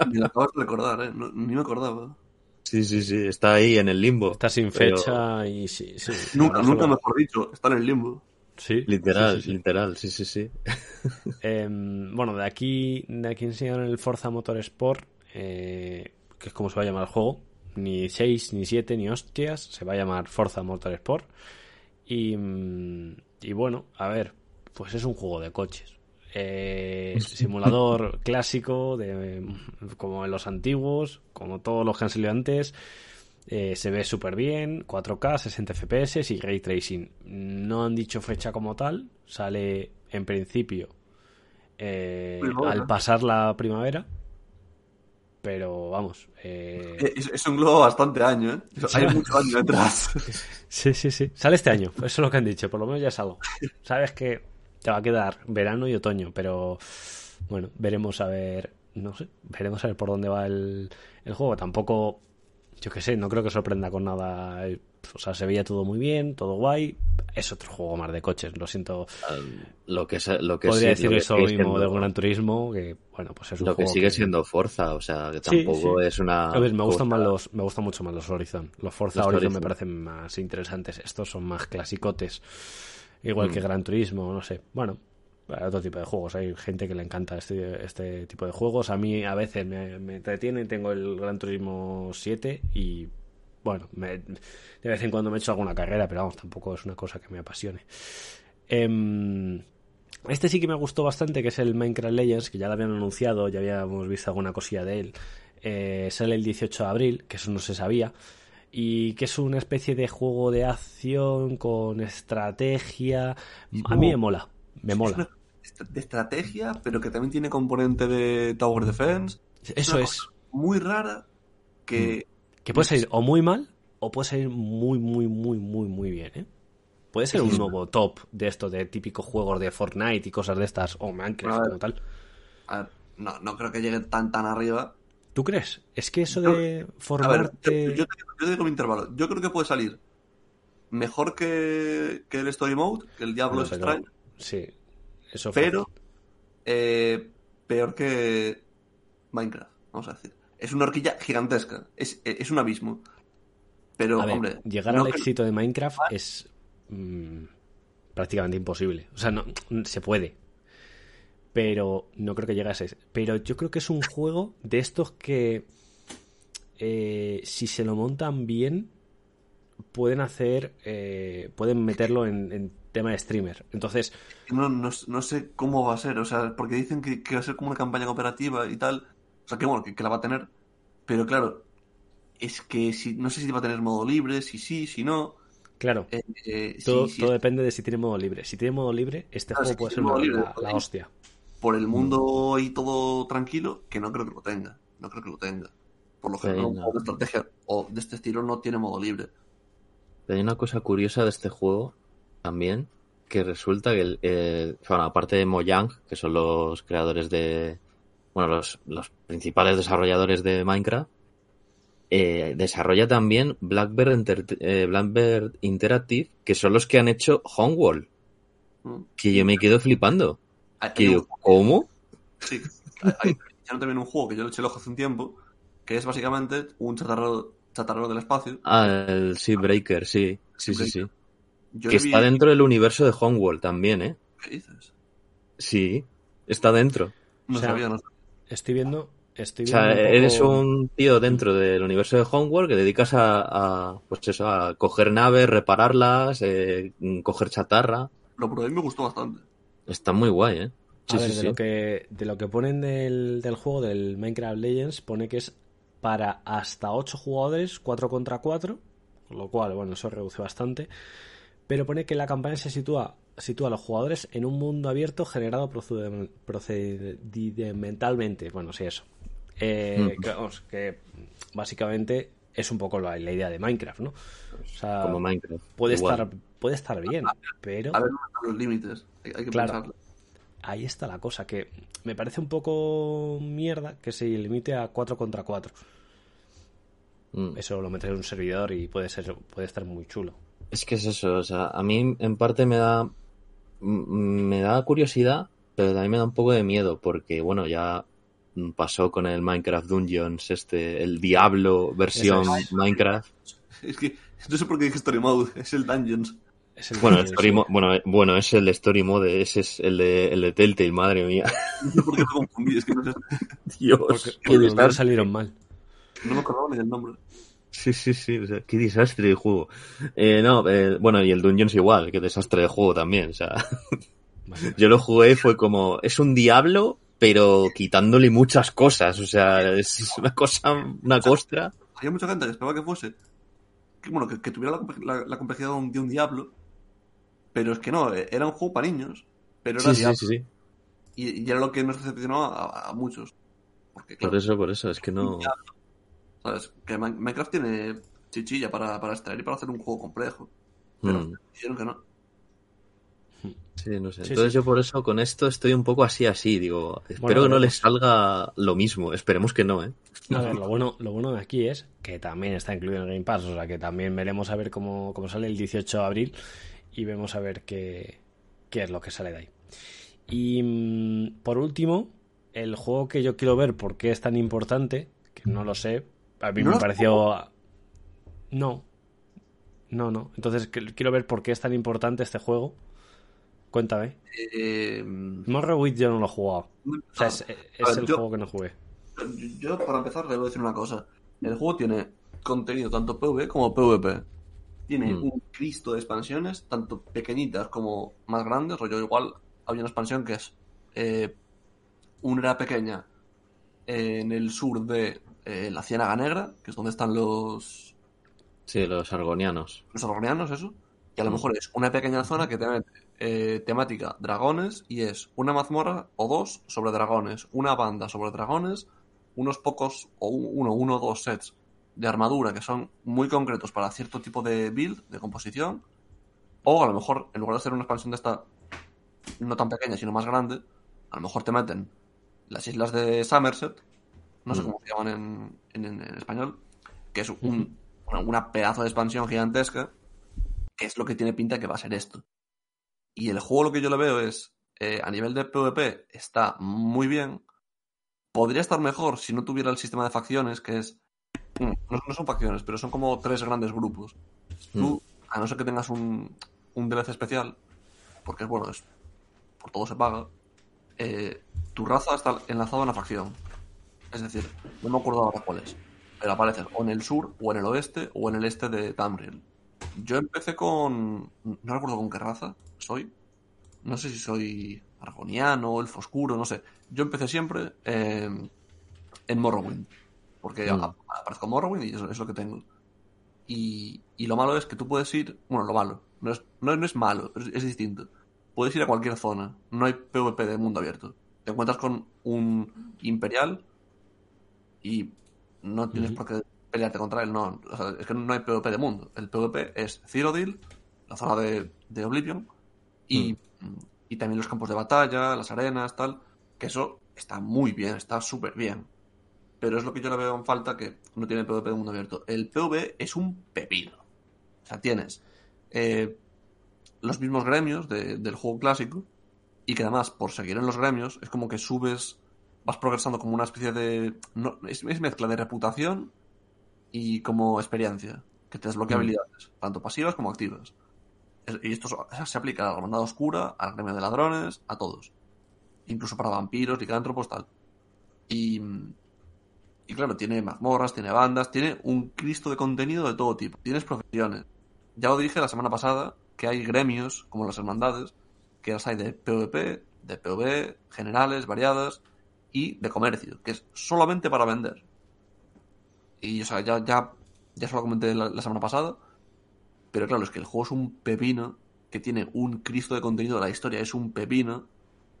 2. Me lo acabas de recordar, ¿eh? No- ni me acordaba. Sí, sí, sí, está ahí en el limbo. Está sin Pero- fecha y sí, sí. Nunca, nunca solo- mejor dicho. Está en el limbo. Sí. Literal, sí, sí, sí. literal, sí, sí, sí. *laughs* Em, bueno, de aquí, de aquí enseñaron el Forza Motorsport, eh, que es como se va a llamar el juego. Ni 6, ni 7, ni hostias. Se va a llamar Forza Motorsport. Y, mm, y bueno, a ver, pues es un juego de coches. Eh, simulador *laughs* clásico, de, como en los antiguos, como todos los que han salido antes. Eh, se ve súper bien, 4K, 60 FPS y ray tracing. No han dicho fecha como tal, sale en principio eh, al pasar la primavera. Pero vamos, eh, Es, es un globo bastante año, ¿eh? Hay Sí. mucho año detrás. *laughs* sí, sí, sí. Sale este año, eso es lo que han dicho, por lo menos ya es algo. *laughs* Sabes que te va a quedar verano y otoño, pero bueno, veremos a ver, no sé, veremos a ver por dónde va el, el juego. Tampoco, yo qué sé, no creo que sorprenda con nada. O sea, se veía todo muy bien, todo guay. Es otro juego más de coches, lo siento. Lo que, lo que Podría sí- decir lo que eso mismo siendo- Gran Turismo, que bueno, pues es un Lo que juego sigue siendo Forza, o sea, que tampoco sí. es una. A ver, me gustan más los, me gustan mucho más los Horizon. Los Forza Los Horizon, Horizon. me parecen más interesantes. Estos son más clasicotes. Igual Mm. que Gran Turismo, no sé. Bueno, hay otro tipo de juegos. Hay gente que le encanta este, este tipo de juegos. A mí a veces me, me entretienen. Tengo el Gran Turismo 7 y bueno, me- de vez en cuando me echo alguna carrera, pero vamos, tampoco es una cosa que me apasione. Em, este sí que me gustó bastante, que es el Minecraft Legends, que ya lo habían anunciado, ya habíamos visto alguna cosilla de él. Eh, sale el 18 de abril, que eso no se sabía. Y que es una especie de juego de acción con estrategia. A mí me mola, me Es mola. una de estrategia, pero que también tiene componente de Tower Defense. Eso una es. Muy rara que. Que puede salir o muy mal o puede salir muy, muy, muy, muy, muy bien, ¿eh? Puede ser un nuevo top de esto, de típicos juegos de Fortnite y cosas de estas, o Minecraft como tal. a ver, no, no creo que llegue tan tan arriba. ¿Tú crees? Es que eso Yo- de A ver, yo, formarte... yo te, yo te digo mi intervalo. Yo creo que puede salir mejor que, que el Story Mode, que el Diablo No, pero- Strike, Sí, eso pero fácil. eh, peor que Minecraft, vamos a decir. Es una horquilla gigantesca, es, es un abismo. Pero, A ver, hombre, llegar no al éxito de Minecraft es mm, prácticamente imposible. O sea, no se puede. Pero no creo que ese. Pero yo creo que es un juego de estos que eh, si se lo montan bien, pueden hacer, eh, pueden meterlo en, en tema de streamer. Entonces, No, no, no sé cómo va a ser, o sea, porque dicen que, que va a ser como una campaña cooperativa y tal. O sea, que bueno, que, que la va a tener. Pero claro, es que si, no sé si va a tener modo libre, si sí, si no. claro, Eh, eh, todo, todo depende de si tiene modo libre. Si tiene modo libre, este Claro, juego si puede ser modo libre, la, la hostia. Por el mundo y todo tranquilo, que no creo que lo tenga. No creo que lo tenga. Por lo general, no. estrategia o de este estilo no tiene modo libre. Pero hay una cosa curiosa de este juego también, que resulta que, el, el- bueno, aparte de Mojang, que son los creadores de, bueno, los, los principales desarrolladores de Minecraft, eh, desarrolla también Blackbird, eh, Blackbird Interactive, que son los que han hecho Homeworld, Mm. que yo me quedo flipando. Hay- un- ¿cómo? Sí, hay, no también un juego que yo le eché el ojo hace un tiempo, que es básicamente un chatarrero, chatarrero del espacio. Ah, el Seabreaker, sí, sí, sí, sí. Yo Que vi- está dentro del universo de Homeworld también, ¿eh? ¿Qué dices? Sí, está dentro. No O sea, sabía, no sabía. Estoy viendo, estoy O viendo sea, un poco- eres un tío dentro del universo de Homeworld que dedicas a, a, pues eso, a coger naves, repararlas, eh, coger chatarra. Pero por ahí me gustó bastante. Está muy guay, ¿eh? Sí, a ver, sí, de, sí. Lo que, de lo que ponen del, del juego, del Minecraft Legends, pone que es para hasta 8 jugadores, 4 contra 4, con lo cual, bueno, eso reduce bastante. Pero pone que la campaña se sitúa, sitúa a los jugadores en un mundo abierto generado procedimentalmente. Bueno, sí, eso. Eh, Mm. que, vamos, que básicamente es un poco la, la idea de Minecraft, ¿no? O sea, Como Minecraft. puede, Igual. estar, puede estar bien, pero... A ver, no están los límites. Hay, hay que Claro. pensarlo. ahí está la cosa, que me parece un poco mierda que se limite a 4 contra 4. Mm. Eso lo metes en un servidor y puede ser puede estar muy chulo. Es que es eso, o sea, a mí en parte me da me da curiosidad, pero también me da un poco de miedo porque bueno, ya pasó con el Minecraft Dungeons, este, el Diablo versión es. Minecraft. Es que no sé por qué dije Story Mode, *laughs* es el Dungeons. Es el Bueno, el story mo- bueno, eh, bueno, es el Story Mode, ese es el de, el de Telltale, madre mía. *laughs* No sé por qué me confundí, es que no, sé, Dios, Porque, los salieron mal. no me acordaba ni del nombre. Sí, sí, sí, o sea, qué desastre de juego. Eh, no, eh, bueno, y el Dungeons igual, qué desastre de juego también, o sea. Vale. Yo lo jugué, fue como, es un diablo, pero quitándole muchas cosas, o sea, es una cosa, una costra. Había mucha gente que esperaba que fuese. Que, bueno, que, que tuviera la, la- la complejidad de un, de un diablo. Pero es que no, eh, era un juego para niños. Pero era Sí, sí, diablo. sí, sí. Y, y era lo que nos decepcionó a, a muchos. Porque, Por claro, eso, por eso, es que no. ¿sabes? Que Min- Minecraft tiene chichilla para, para extraer y para hacer un juego complejo. Pero Mm, dijeron que no. sí, no sé. Sí, Entonces sí. yo por eso con esto estoy un poco así, así, digo, espero Bueno, que no les salga lo mismo, esperemos que no, ¿eh? A ver, lo bueno, lo bueno de aquí es que también está incluido en el Game Pass, o sea que también veremos a ver cómo, cómo sale el 18 de abril y vemos a ver qué, qué es lo que sale de ahí. Y mm, por último, el juego que yo quiero ver por qué es tan importante, que no lo sé, a mí ¿No me pareció... No, no, no. Entonces quiero ver por qué es tan importante este juego. Cuéntame. Eh, Morrowind yo no lo he jugado. O sea, es, es ver, el yo- juego que no jugué. Yo, para empezar, le voy a decir una cosa. El juego tiene contenido tanto PvE como PvP. Tiene Mm. un Cristo de expansiones, tanto pequeñitas como más grandes. Rollo, igual había una expansión que es eh, una era pequeña eh, en el sur de eh, la Ciénaga Negra, que es donde están los, Sí, los argonianos. los argonianos, eso. Y a lo Mm. mejor es una pequeña zona que tiene eh, temática dragones y es una mazmorra o dos sobre dragones, una banda sobre dragones, unos pocos o un- uno, uno o dos sets de armadura que son muy concretos para cierto tipo de build, de composición. O a lo mejor, en lugar de hacer una expansión de esta no tan pequeña, sino más grande, a lo mejor te meten las islas de Somerset, no sé Mm. cómo se llaman en, en- en español, que es un, una, una pedazo de expansión gigantesca, que es lo que tiene pinta que va a ser esto. Y el juego lo que yo le veo es, eh, a nivel de PvP, está muy bien. Podría estar mejor si no tuviera el sistema de facciones, que es... mm, No, no son facciones, pero son como tres grandes grupos. Tú, a no ser que tengas un, un DLC especial, porque es bueno, es, por todo se paga, eh, tu raza está enlazada a una facción. Es decir, no me acuerdo ahora cuál es. pero apareces o en el sur, o en el oeste, o en el este de Tamriel. Yo empecé con. No recuerdo con qué raza soy. No sé si soy argoniano, elfo oscuro, no sé. Yo empecé siempre en, en Morrowind. Porque Mm. aparezco Morrowind y eso es lo que tengo. Y, y lo malo es que tú puedes ir. Bueno, lo malo. No es, no, no es malo, es, es distinto. Puedes ir a cualquier zona. No hay PvP de mundo abierto. Te encuentras con un Imperial y no tienes por qué pelearte contra él. No, O sea, es que no hay PvP de mundo. El PvP es Cyrodiil, la zona de, de Oblivion, y, y también los campos de batalla, las arenas, tal. Que eso está muy bien, está súper bien. Pero es lo que yo le veo en falta que no tiene PvP de mundo abierto. El PvE es un pepino. O sea, tienes eh, los mismos gremios de- del juego clásico y que además por seguir en los gremios es como que subes, vas progresando como una especie de... no, es, es mezcla de reputación y como experiencia, que te desbloquea Mm. habilidades, tanto pasivas como activas. Es- Y esto se aplica a la hermandad oscura, al gremio de ladrones, a todos. Incluso para vampiros, licántropos, tal. Y, y claro, tiene mazmorras, tiene bandas, tiene un cristo de contenido de todo tipo. Tienes profesiones. Ya lo dije la semana pasada, que hay gremios, como las hermandades, que las hay de PvP, de PvE, generales, variadas, y de comercio, que es solamente para vender. Y, o sea, ya, ya, ya se lo comenté la, la semana pasada, pero claro, es que el juego es un pepino, que tiene un cristo de contenido, la historia es un pepino,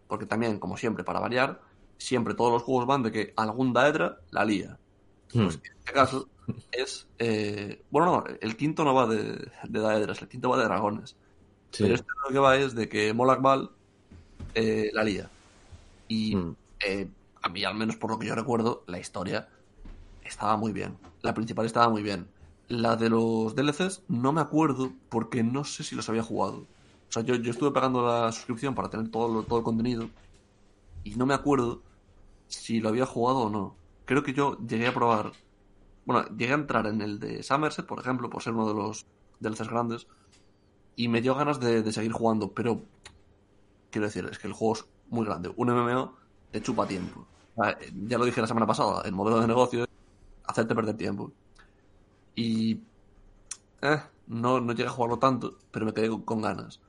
porque también, como siempre, para variar, siempre todos los juegos van de que algún Daedra la lía. Hmm. Pues en este caso es... eh, bueno, no, el quinto no va de, de Daedras, el quinto va de dragones. Sí. Pero este lo que va es de que Molag Bal eh, la lía. Y Mm. eh, a mí, al menos por lo que yo recuerdo, la historia estaba muy bien. La principal estaba muy bien. La de los DLCs no me acuerdo porque no sé si los había jugado. O sea, yo, yo estuve pagando la suscripción para tener todo, lo- todo el contenido y no me acuerdo si lo había jugado o no. Creo que yo llegué a probar. Bueno, llegué a entrar en el de Somerset, por ejemplo, por ser uno de los DLCs grandes. Y me dio ganas de, de seguir jugando, pero quiero decir, es que el juego es muy grande. Un MMO te chupa tiempo. Eh, Ya lo dije la semana pasada, el modelo de negocio es hacerte perder tiempo. Y eh, no, no llegué a jugarlo tanto, pero me quedé con, con ganas.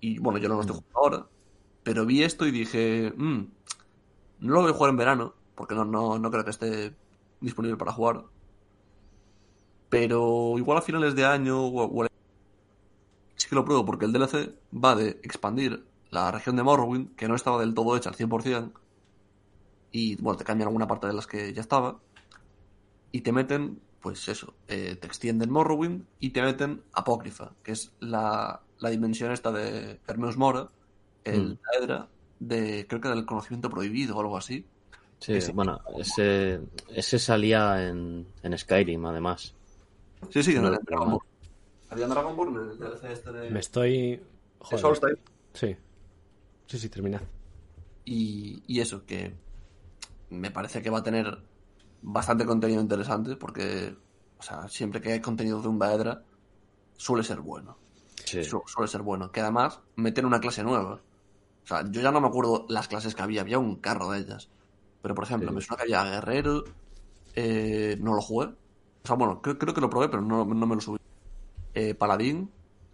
Y bueno, yo no lo estoy jugando ahora, pero vi esto y dije, "Mm, no lo voy a jugar en verano, porque no, no, no creo que esté disponible para jugar. Pero igual a finales de año o, sí que lo pruebo, porque el DLC va de expandir la región de Morrowind, que no estaba del todo hecha al 100%, y bueno, te cambian alguna parte de las que ya estaba, y te meten, pues eso, eh, te extienden Morrowind y te meten Apócrifa, que es la, la dimensión esta de Hermeus Mora, el Mm. De, creo que del conocimiento prohibido o algo así. Sí, ese- bueno, ese, ese salía en, en Skyrim, además. Sí, sí, en el pero Dragonborn. Había en el DLC este de... Me estoy. de Joder, Solstheim. Sí. Sí, sí, termina. Y, y eso, que me parece que va a tener bastante contenido interesante, porque, o sea, siempre que hay contenido de un Daedra, suele ser bueno. Sí. Su- suele ser bueno. Que además meten una clase nueva. O sea, yo ya no me acuerdo las clases que había, había un carro de ellas. Pero, por ejemplo, Sí. me suena que había guerrero, eh, no lo jugué. O sea, bueno, creo, creo que lo probé, pero no, no me lo subí. Eh, paladín,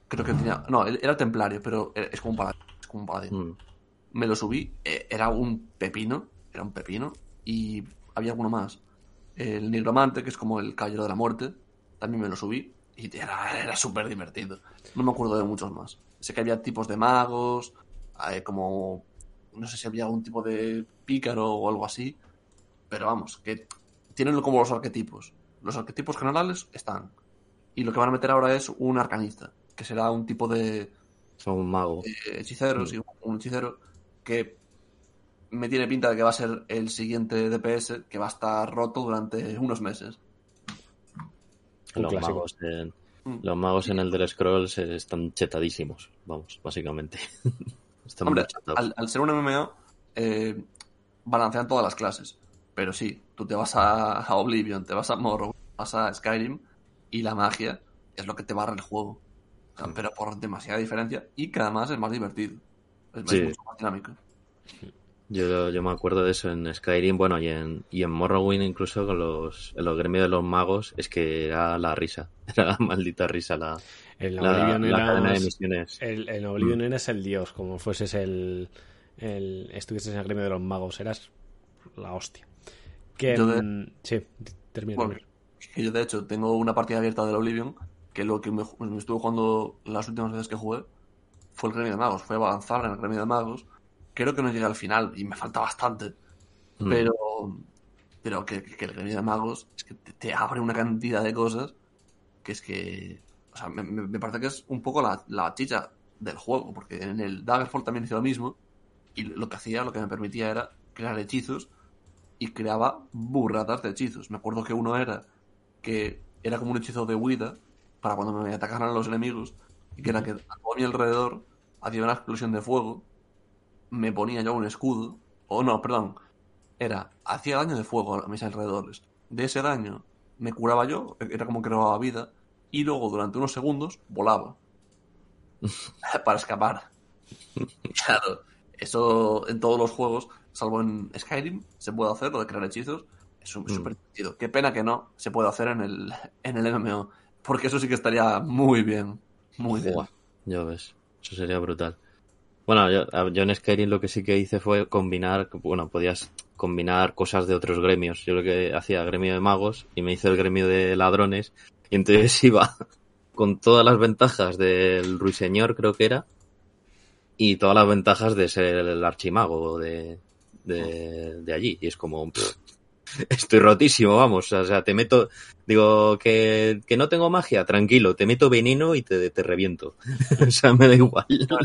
creo que tenía... No, él era templario, pero es como un paladín. Es como un paladín Mm. me lo subí, eh, era un pepino, era un pepino, y había alguno más. El nigromante, que es como el caballero de la muerte, también me lo subí, y era, era súper divertido. No me acuerdo de muchos más. Sé que había tipos de magos, eh, como, no sé si había algún tipo de pícaro o algo así, pero vamos, que tienen como los arquetipos. Los arquetipos generales están. Y lo que van a meter ahora es un arcanista, que será un tipo de, Son un mago. eh, hechiceros y un hechicero que me tiene pinta de que va a ser el siguiente DPS que va a estar roto durante unos meses. Los magos, en, Mm. los magos en el del Scrolls están chetadísimos, vamos, básicamente. *laughs* Hombre, al, al ser un MMO, eh, balancean todas las clases. Pero sí, tú te vas a, a Oblivion, te vas a Morrowind, vas a Skyrim y la magia es lo que te barra el juego. O sea, Mm. Pero por demasiada diferencia y que además es más divertido. Es, Sí. mucho más dinámico. Yo, yo me acuerdo de eso en Skyrim, bueno, y en, y en Morrowind incluso con los, en los gremios de los magos, es que era la risa, *laughs* era la maldita risa la, El la, Oblivion la era- cadena de misiones. El, el Oblivion Mm. eres el dios, como fueses el, el estuvieses en el gremio de los magos, eras la hostia. Que Yo de- sí, termina. Bueno, yo de hecho tengo una partida abierta del Oblivion, que lo que me, me estuve jugando las últimas veces que jugué fue el Gremio de Magos, fue avanzar en el Gremio de Magos. Creo que no llegué al final y me falta bastante, Mm. pero pero que, que el Gremio de Magos es que te, te abre una cantidad de cosas que es que... O sea, me, me- parece que es un poco la, la chicha del juego, porque en el Daggerfall también hice lo mismo y lo que hacía, lo que me permitía era crear hechizos y creaba burradas de hechizos. Me acuerdo que uno era que era como un hechizo de huida para cuando me atacaran los enemigos y que era que a mi alrededor hacía una explosión de fuego, me ponía yo un escudo, o no, perdón, era hacía daño de fuego a mis alrededores. De ese daño me curaba yo, era como que robaba vida, y luego durante unos segundos volaba *laughs* para escapar. *laughs* Claro, eso en todos los juegos, salvo en Skyrim, se puede hacer, lo de crear hechizos. Es Mm. súper divertido. Qué pena que no se puede hacer en el, en el MMO. Porque eso sí que estaría muy bien. Muy bien. Ya ves, eso sería brutal. Bueno, yo, en Skyrim lo que sí que hice fue combinar, bueno, podías combinar cosas de otros gremios. Yo lo que hacía gremio de magos y me hice el gremio de ladrones y entonces *laughs* iba con todas las ventajas del ruiseñor, creo que era, y todas las ventajas de ser el archimago de, de, de allí. Y es como, pff, *laughs* estoy rotísimo, vamos. O sea, te meto, digo, que, que no tengo magia, tranquilo, te meto veneno y te, te reviento. *laughs* o sea, me da igual. Está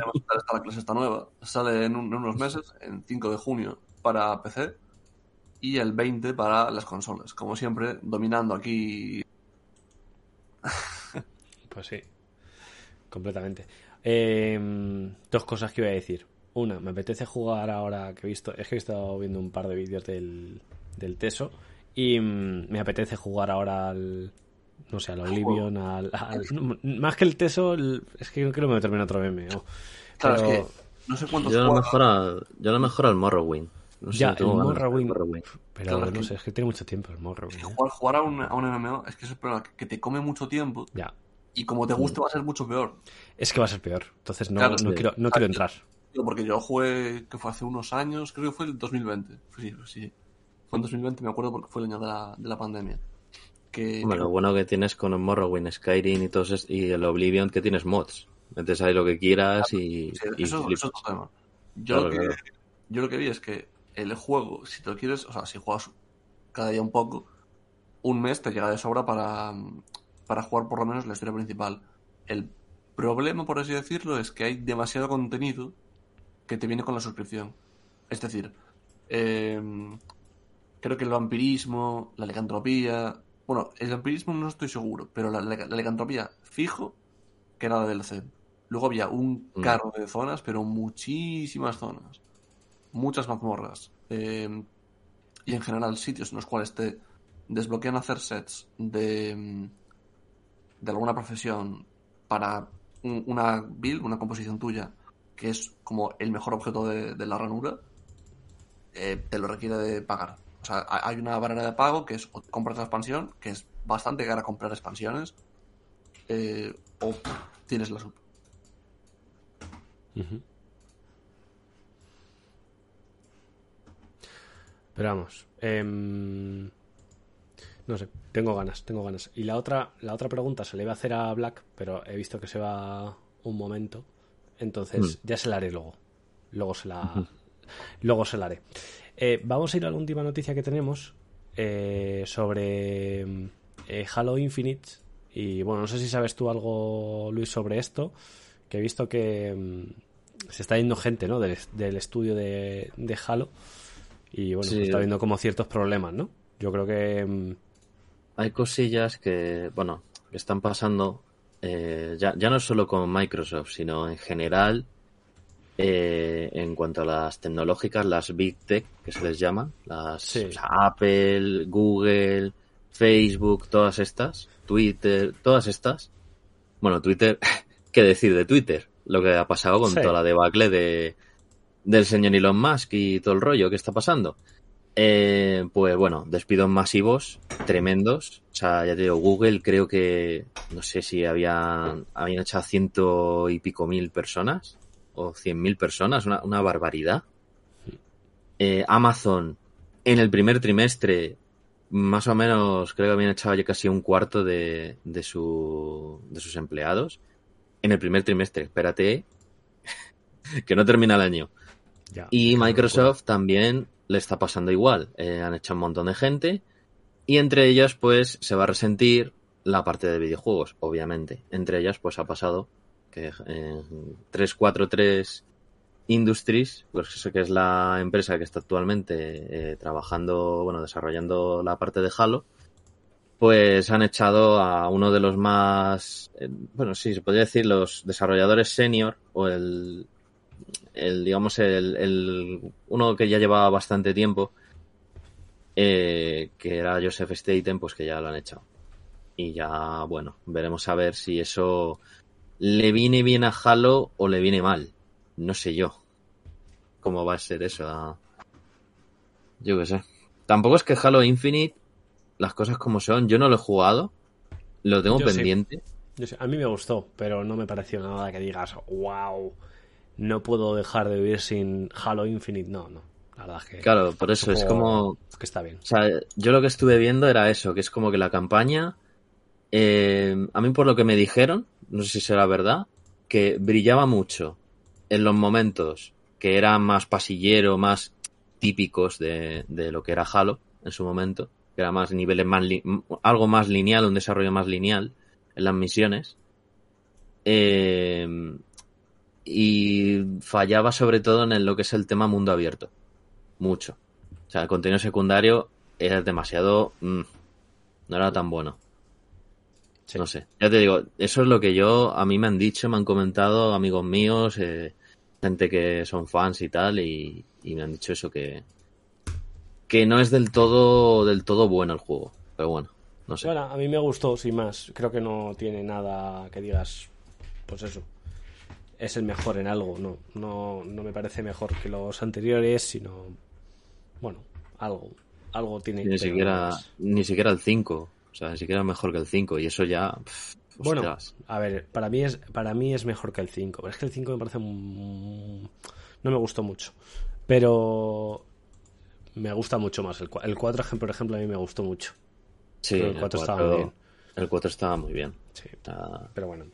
la clase esta nueva. Sale en, un- en unos meses, en 5 de junio, para PC. Y el 20 para las consolas. Como siempre, dominando aquí. *laughs* Pues sí, completamente. Eh, dos cosas que iba a decir. Una, me apetece jugar ahora que he visto, es que he estado viendo un par de vídeos del, del Teso y mm, me apetece jugar ahora al, no sé, al Oblivion, al, al- *laughs* más que el Teso, el- es que no quiero meterme en otro meme. ¿no? Claro, Pero- es que no sé cuántos Yo a lo mejor al, yo a lo mejor al Morrowind. No sé, ya, el ganas del Morrowind, pero Claro, es no que- sé, es que tiene mucho tiempo el Morrowind. ¿eh? Jugar, jugar a, un, a un MMO es que es el problema, que- que te come mucho tiempo Ya, y como te guste va a ser mucho peor. es que va a ser peor, entonces no, Claro, no sí. quiero, no quiero entrar. Porque yo jugué, que fue hace unos años, creo que fue el 2020. Sí, sí. Fue en 2020, me acuerdo porque fue el año de la, de la pandemia. Que, Hombre, lo bueno que tienes con Morrowind, Skyrim y todos es- y el Oblivion que tienes mods. Metes ahí lo que quieras y, Sí, y eso, es otro tema. Yo, Claro, lo que, claro. yo lo que vi es que el juego, si te lo quieres, o sea, si juegas cada día un poco, un mes te llega de sobra para, para jugar por lo menos la historia principal. El problema, por así decirlo, es que hay demasiado contenido que te viene con la suscripción. Es decir, eh, creo que el vampirismo, la licantropía. Bueno, el vampirismo no estoy seguro, pero la, la- la licantropía fijo que era la DLC. Luego había un Mm. carro de zonas, pero muchísimas zonas. Muchas mazmorras. eh, y en general sitios en los cuales te desbloquean hacer sets de, mm, de alguna profesión para un- una build, una composición tuya, que es como el mejor objeto de, de la ranura, eh, te lo requiere de pagar. O sea, ha- hay una barrera de pago que es o te compras la expansión, que es bastante cara comprar expansiones, eh, o tienes la sub. Pero vamos, em, no sé, tengo ganas, tengo ganas. Y la otra, la otra pregunta se le iba a hacer a Black, pero he visto que se va un momento, entonces ya se la haré luego. Luego se la, luego se la haré. Eh, vamos a ir a la última noticia que tenemos eh, sobre eh, Halo Infinite. Y bueno, no sé si sabes tú algo, Luis, sobre esto. Que he visto que mm, se está yendo gente, ¿no? Del, del estudio de, de Halo. Y bueno, Sí. se está viendo como ciertos problemas, ¿no? Yo creo que. mm, Hay cosillas que, bueno, que están pasando ya, ya no solo con Microsoft, sino en general eh, en cuanto a las tecnológicas, las Big Tech, que se les llama, las Sí. o sea, Apple, Google, Facebook, todas estas, Twitter, todas estas. Bueno, Twitter, *laughs* ¿qué decir de Twitter? Lo que ha pasado con Sí. toda la debacle de, del señor Elon Musk y todo el rollo que está pasando. Eh, pues bueno, despidos masivos, tremendos. O sea, ya te digo, Google creo que, no sé si habían, habían echado ciento y pico mil personas o cien mil personas, una, una barbaridad. Eh, Amazon en el primer trimestre, más o menos, creo que habían echado ya casi un cuarto de, de, su, de sus empleados. En el primer trimestre, espérate, *laughs* que no termina el año. Ya. Y Microsoft también le está pasando igual. Eh, han hecho un montón de gente y entre ellas pues se va a resentir la parte de videojuegos, obviamente. Entre ellas pues ha pasado que eh, 343 Industries, pues eso que es la empresa que está actualmente eh, trabajando, bueno, desarrollando la parte de Halo, pues han echado a uno de los más, eh, bueno, sí, se podría decir los desarrolladores senior o el, el digamos, el, el, uno que ya llevaba bastante tiempo, eh, que era Joseph Staten, pues que ya lo han echado. Y ya, bueno, veremos a ver si eso le viene bien a Halo o le viene mal. No sé yo cómo va a ser eso. Yo qué sé. Tampoco es que Halo Infinite, las cosas como son, yo no lo he jugado, lo tengo Yo sí. pendiente. Yo a mí me gustó, pero no me pareció nada que digas, wow, no puedo dejar de vivir sin Halo Infinite. No, no. La verdad es que, Claro, por eso es como... que está bien. O sea, yo lo que estuve viendo era eso, que es como que la campaña, eh, a mí por lo que me dijeron, no sé si será verdad, que brillaba mucho en los momentos que eran más pasillero, más típicos de, de lo que era Halo en su momento, que era más niveles más, algo más lineal, un desarrollo más lineal en las misiones. Eh, y fallaba sobre todo en lo que es el tema mundo abierto. Mucho. O sea, el contenido secundario era demasiado... mm, no era tan bueno. Sí. No sé. Ya te digo, eso es lo que yo... A mí me han dicho, me han comentado amigos míos, eh, gente que son fans y tal, y, y me han dicho eso, que... Que no es del todo, del todo bueno el juego. Pero bueno, no sé. Bueno, a mí me gustó, sin más. Creo que no tiene nada que digas, pues eso. Es el mejor en algo, no. No, no me parece mejor que los anteriores, sino. Bueno, algo. Algo tiene ni siquiera, ni siquiera el 5. O sea, ni siquiera mejor que el 5. Y eso ya... pff, Bueno, ostras. a ver, para mí es para mí es mejor que el 5. Pero es que el 5 me parece. un- No me gustó mucho. Pero. Me gusta mucho más. El, cua- el 4, por ejemplo, a mí me gustó mucho. Sí, pero el 4 estaba muy bien. El 4 estaba muy bien. Sí, Ah, pero bueno.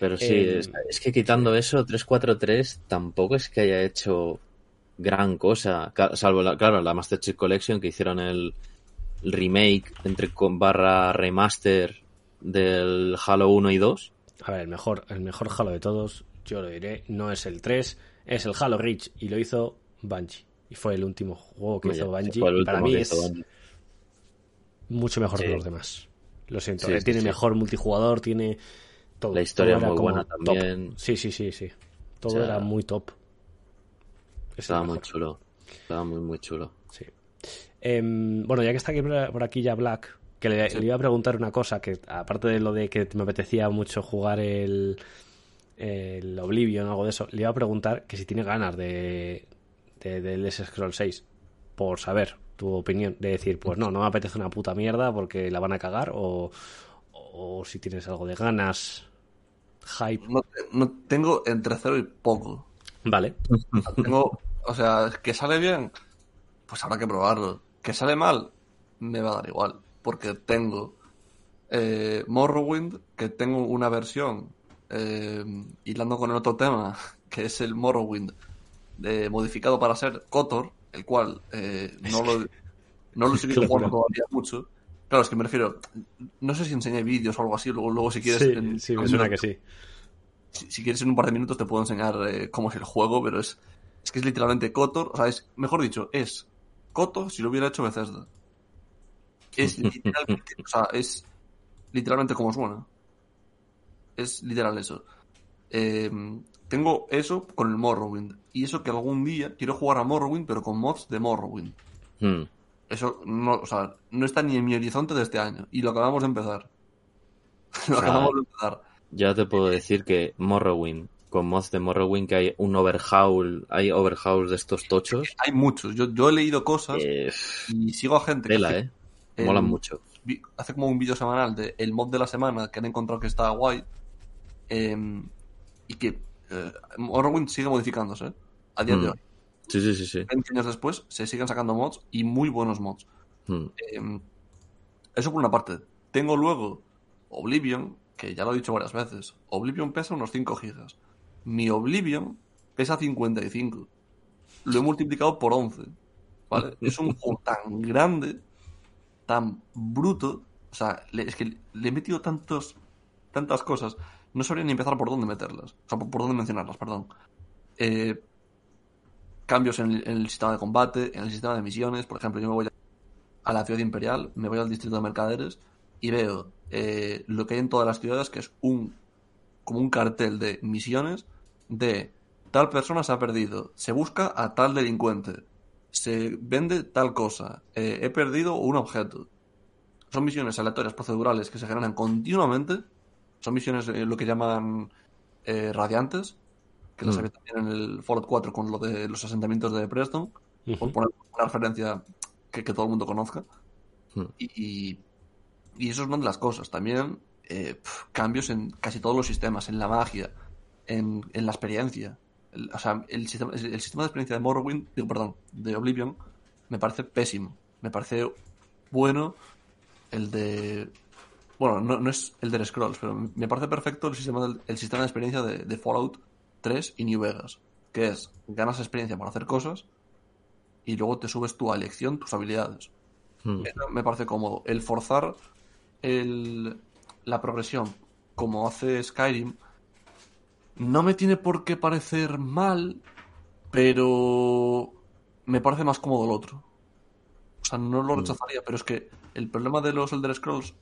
Pero sí, Eh, es, es que quitando eso, 343 tampoco es que haya hecho gran cosa, salvo, la, claro, la Master Chief Collection que hicieron el, el remake entre con barra remaster del Halo 1 y 2. A ver, el mejor, el mejor Halo de todos, yo lo diré, no es el 3, es el Halo Reach y lo hizo Bungie. Y fue el último juego que hizo Bungie. y para mí es Bungie. mucho mejor Sí. que los demás. Lo siento, Sí, eh, tiene sí. mejor multijugador, tiene todo. La historia todo era muy buena top. también. Sí, sí, sí, sí. Todo O sea, era muy top. Es Estaba muy chulo. Estaba muy, muy chulo. Em, bueno, ya que está aquí por aquí ya Black, que le, le iba a preguntar una cosa, que aparte de lo de que me apetecía mucho jugar el, el Oblivion o algo de eso, le iba a preguntar que si tiene ganas de, de, del S Scroll 6, por saber tu opinión, de decir, pues no, no me apetece una puta mierda porque la van a cagar, o, o si tienes algo de ganas, hype. No, no tengo entre cero y poco. Vale, Tengo, o sea, que sale bien, pues habrá que probarlo. Que sale mal, me va a dar igual. Porque tengo eh, Morrowind, que tengo una versión, eh, hilando con el otro tema, *laughs* que es el Morrowind eh, modificado para ser Kotor, el cual eh, no lo, no lo *laughs* he seguido jugando todavía mucho. Claro, es que me refiero, no sé si enseñé vídeos o algo así, luego, luego si quieres... sí, en- sí, me en- suena que sí. si, si quieres en un par de minutos te puedo enseñar cómo es el juego, pero es, es que es literalmente Kotor, o sea, es, mejor dicho, es Kotor si lo hubiera hecho Bethesda. Es *laughs* literalmente, o sea, es literalmente como suena. Es literal eso. Eh, tengo eso con el Morrowind. Y eso que algún día quiero jugar a Morrowind, pero con mods de Morrowind. Hmm. Eso no, o sea, no está ni en mi horizonte de este año. Y lo acabamos de empezar. *laughs* lo O sea, acabamos de empezar. Ya te puedo decir que Morrowind con mods de Morrowind que hay un overhaul, hay overhauls de estos tochos. Hay muchos. Yo, yo he leído cosas Eh, y sigo a gente que hace- eh. Molan mucho. hace como un vídeo semanal de el mod de la semana que han encontrado que está guay eh, y que eh, Morrowind sigue modificándose a día de Mm. hoy. Sí, sí, sí, sí. 20 años después se siguen sacando mods y muy buenos mods. Mm. Eh, eso por una parte. Tengo luego Oblivion, que ya lo he dicho varias veces. Oblivion pesa unos 5 gigas. Mi Oblivion pesa 55. Lo he multiplicado por 11. ¿Vale? Es un juego *laughs* tan grande, tan bruto. O sea, es que le he metido tantos, tantas cosas. No sabría ni empezar por dónde meterlas. O sea, por, por dónde mencionarlas, perdón. Eh, cambios en el, en el sistema de combate, en el sistema de misiones. Por ejemplo, yo me voy a a la ciudad imperial, me voy al distrito de mercaderes y veo eh, lo que hay en todas las ciudades, que es un como un cartel de misiones de tal persona se ha perdido, se busca a tal delincuente, se vende tal cosa, eh, he perdido un objeto. Son misiones aleatorias procedurales que se generan continuamente, son misiones eh, lo que llaman eh, radiantes, que las Mm. había también en el Fallout 4 con lo de los asentamientos de Preston, por poner una referencia que, que todo el mundo conozca. Hmm. Y, y eso es una de las cosas. También pf, cambios en casi todos los sistemas, en la magia, en, en la experiencia. El- o sea, el sistema, el sistema de experiencia de Morrowind, digo, perdón, de Oblivion, me parece pésimo. Me parece bueno el de... Bueno, no, no es el de Scrolls, pero me parece perfecto el sistema, del- el sistema de experiencia de, de Fallout 3 y New Vegas, que es ganas experiencia para hacer cosas y luego te subes a elección tus habilidades. Mm. Eso me parece cómodo. El forzar el, la progresión como hace Skyrim no me tiene por qué parecer mal, pero me parece más cómodo el otro. O sea, no lo Mm. rechazaría, pero es que el problema de los Elder Scrolls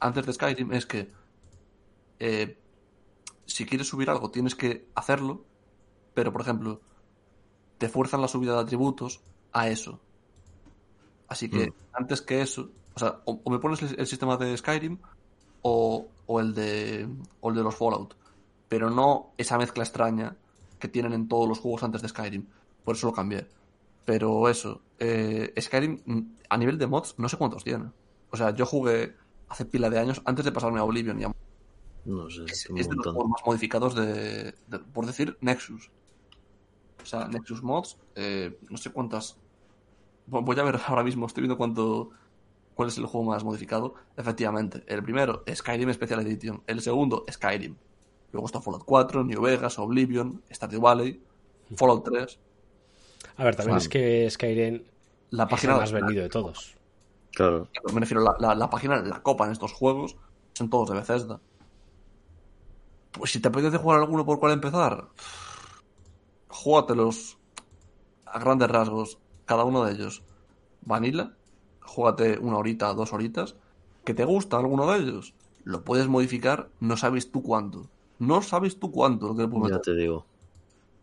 antes de Skyrim es que eh, si quieres subir algo tienes que hacerlo, pero por ejemplo, te fuerzan la subida de atributos a eso. Así que Mm. antes que eso, o sea, o, o me pones el, el sistema de Skyrim o, o el de o el de los Fallout, pero no esa mezcla extraña que tienen en todos los juegos antes de Skyrim. Por eso lo cambié. Pero eso, eh, Skyrim mm, a nivel de mods no sé cuántos tiene. O sea, yo jugué hace pila de años antes de pasarme a Oblivion y a No sé, es, es de los juegos más modificados de, de- por decir, Nexus. O sea, Nexus Mods, eh, no sé cuántas. Vo- Voy a ver *laughs* ahora mismo, estoy viendo cuánto, cuál es el juego más modificado. Efectivamente, el primero, Skyrim Special Edition. El segundo, Skyrim. Luego está Fallout 4, New Vegas, Oblivion, Stardew Valley, Fallout 3. A ver, también es que Skyrim La es el página más vendido de todos. Claro. Me refiero, la, la, la página, la copa en estos juegos son todos de Bethesda. Pues si te apetece jugar alguno por cuál empezar, júgatelos a grandes rasgos, cada uno de ellos. Vanilla, júgate una horita, dos horitas. ¿Que te gusta alguno de ellos? Lo puedes modificar, no sabes tú cuánto. No sabes tú cuánto lo que le puedes Ya te digo.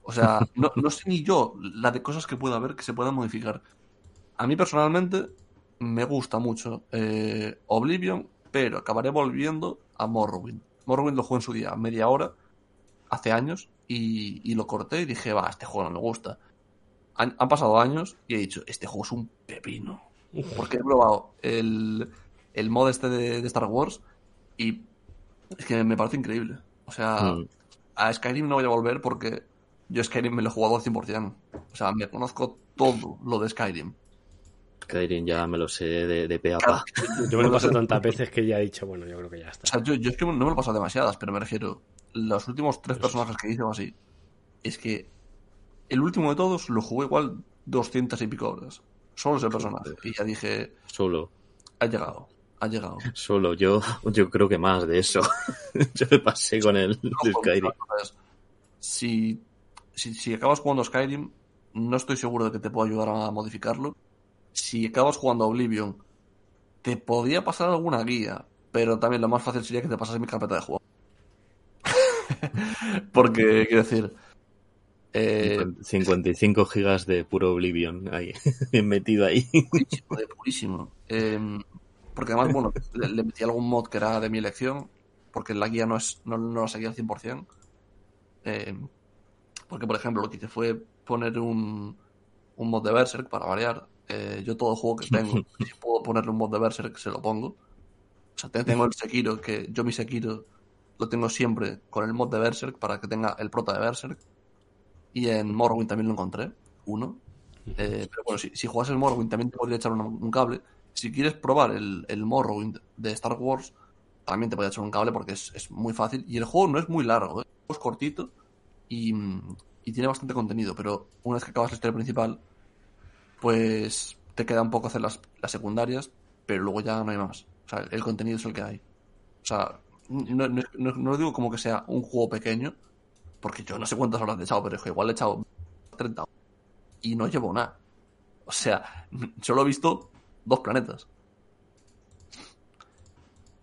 O sea, *laughs* no, no sé ni yo la de cosas que pueda haber que se puedan modificar. A mí personalmente me gusta mucho eh, Oblivion, pero acabaré volviendo a Morrowind. Morrowind lo jugué en su día, media hora, hace años, y, y lo corté y dije, va, este juego no me gusta. Han, han pasado años y he dicho, este juego es un pepino. Porque he probado el, el mod este de, de Star Wars y es que me parece increíble. O sea, Mm. a Skyrim no voy a volver porque yo Skyrim me lo he jugado al 100%. O sea, me conozco todo lo de Skyrim. Skyrim ya me lo sé de, de pe a pa. Yo me lo he pasado tantas veces que ya he dicho, bueno, yo creo que ya O está. sea, yo, yo es que no me lo he pasado demasiadas, pero me refiero, los últimos tres personajes que hice o así, es que el último de todos lo jugué igual 200 y pico horas. Solo ese personaje. Y ya dije, Solo. ha llegado, ha llegado. Solo. Yo, yo creo que más de eso. *laughs* yo me pasé con el Skyrim. Si, si, si acabas jugando Skyrim, no estoy seguro de que te pueda ayudar a modificarlo. Si acabas jugando Oblivion, te podría pasar alguna guía, pero también lo más fácil sería que te pasase mi carpeta de juego. *laughs* Porque, quiero decir, eh, 55 gigas de puro Oblivion ahí, *laughs* metido ahí. purísimo, de purísimo. Eh, porque además, bueno, le, le metí algún mod que era de mi elección, porque la guía no es no, no la seguía al 100%. Eh, porque, por ejemplo, lo que hice fue poner un, un mod de Berserk para variar. Eh, yo todo juego que *laughs* tengo, si puedo ponerle un mod de Berserk, se lo pongo. O sea, te- tengo el Sekiro, que yo mi Sekiro lo tengo siempre con el mod de Berserk para que tenga el prota de Berserk. Y en Morrowind también lo encontré, uno. Eh, pero bueno, si, si juegas el Morrowind también te podría echar un, un cable. Si quieres probar el, el Morrowind de Star Wars, también te podría echar un cable porque es, es muy fácil. Y el juego no es muy largo, ¿eh? es cortito y, y tiene bastante contenido. Pero una vez que acabas la historia principal, pues te queda un poco hacer las, las secundarias, pero luego ya no hay más. O sea, el contenido es el que hay. O sea, no, no, no- no lo digo como que sea un juego pequeño, porque yo no sé cuántas horas he echado, pero es que igual he echado 30 horas y no llevo nada. O sea, *laughs* solo he visto dos planetas.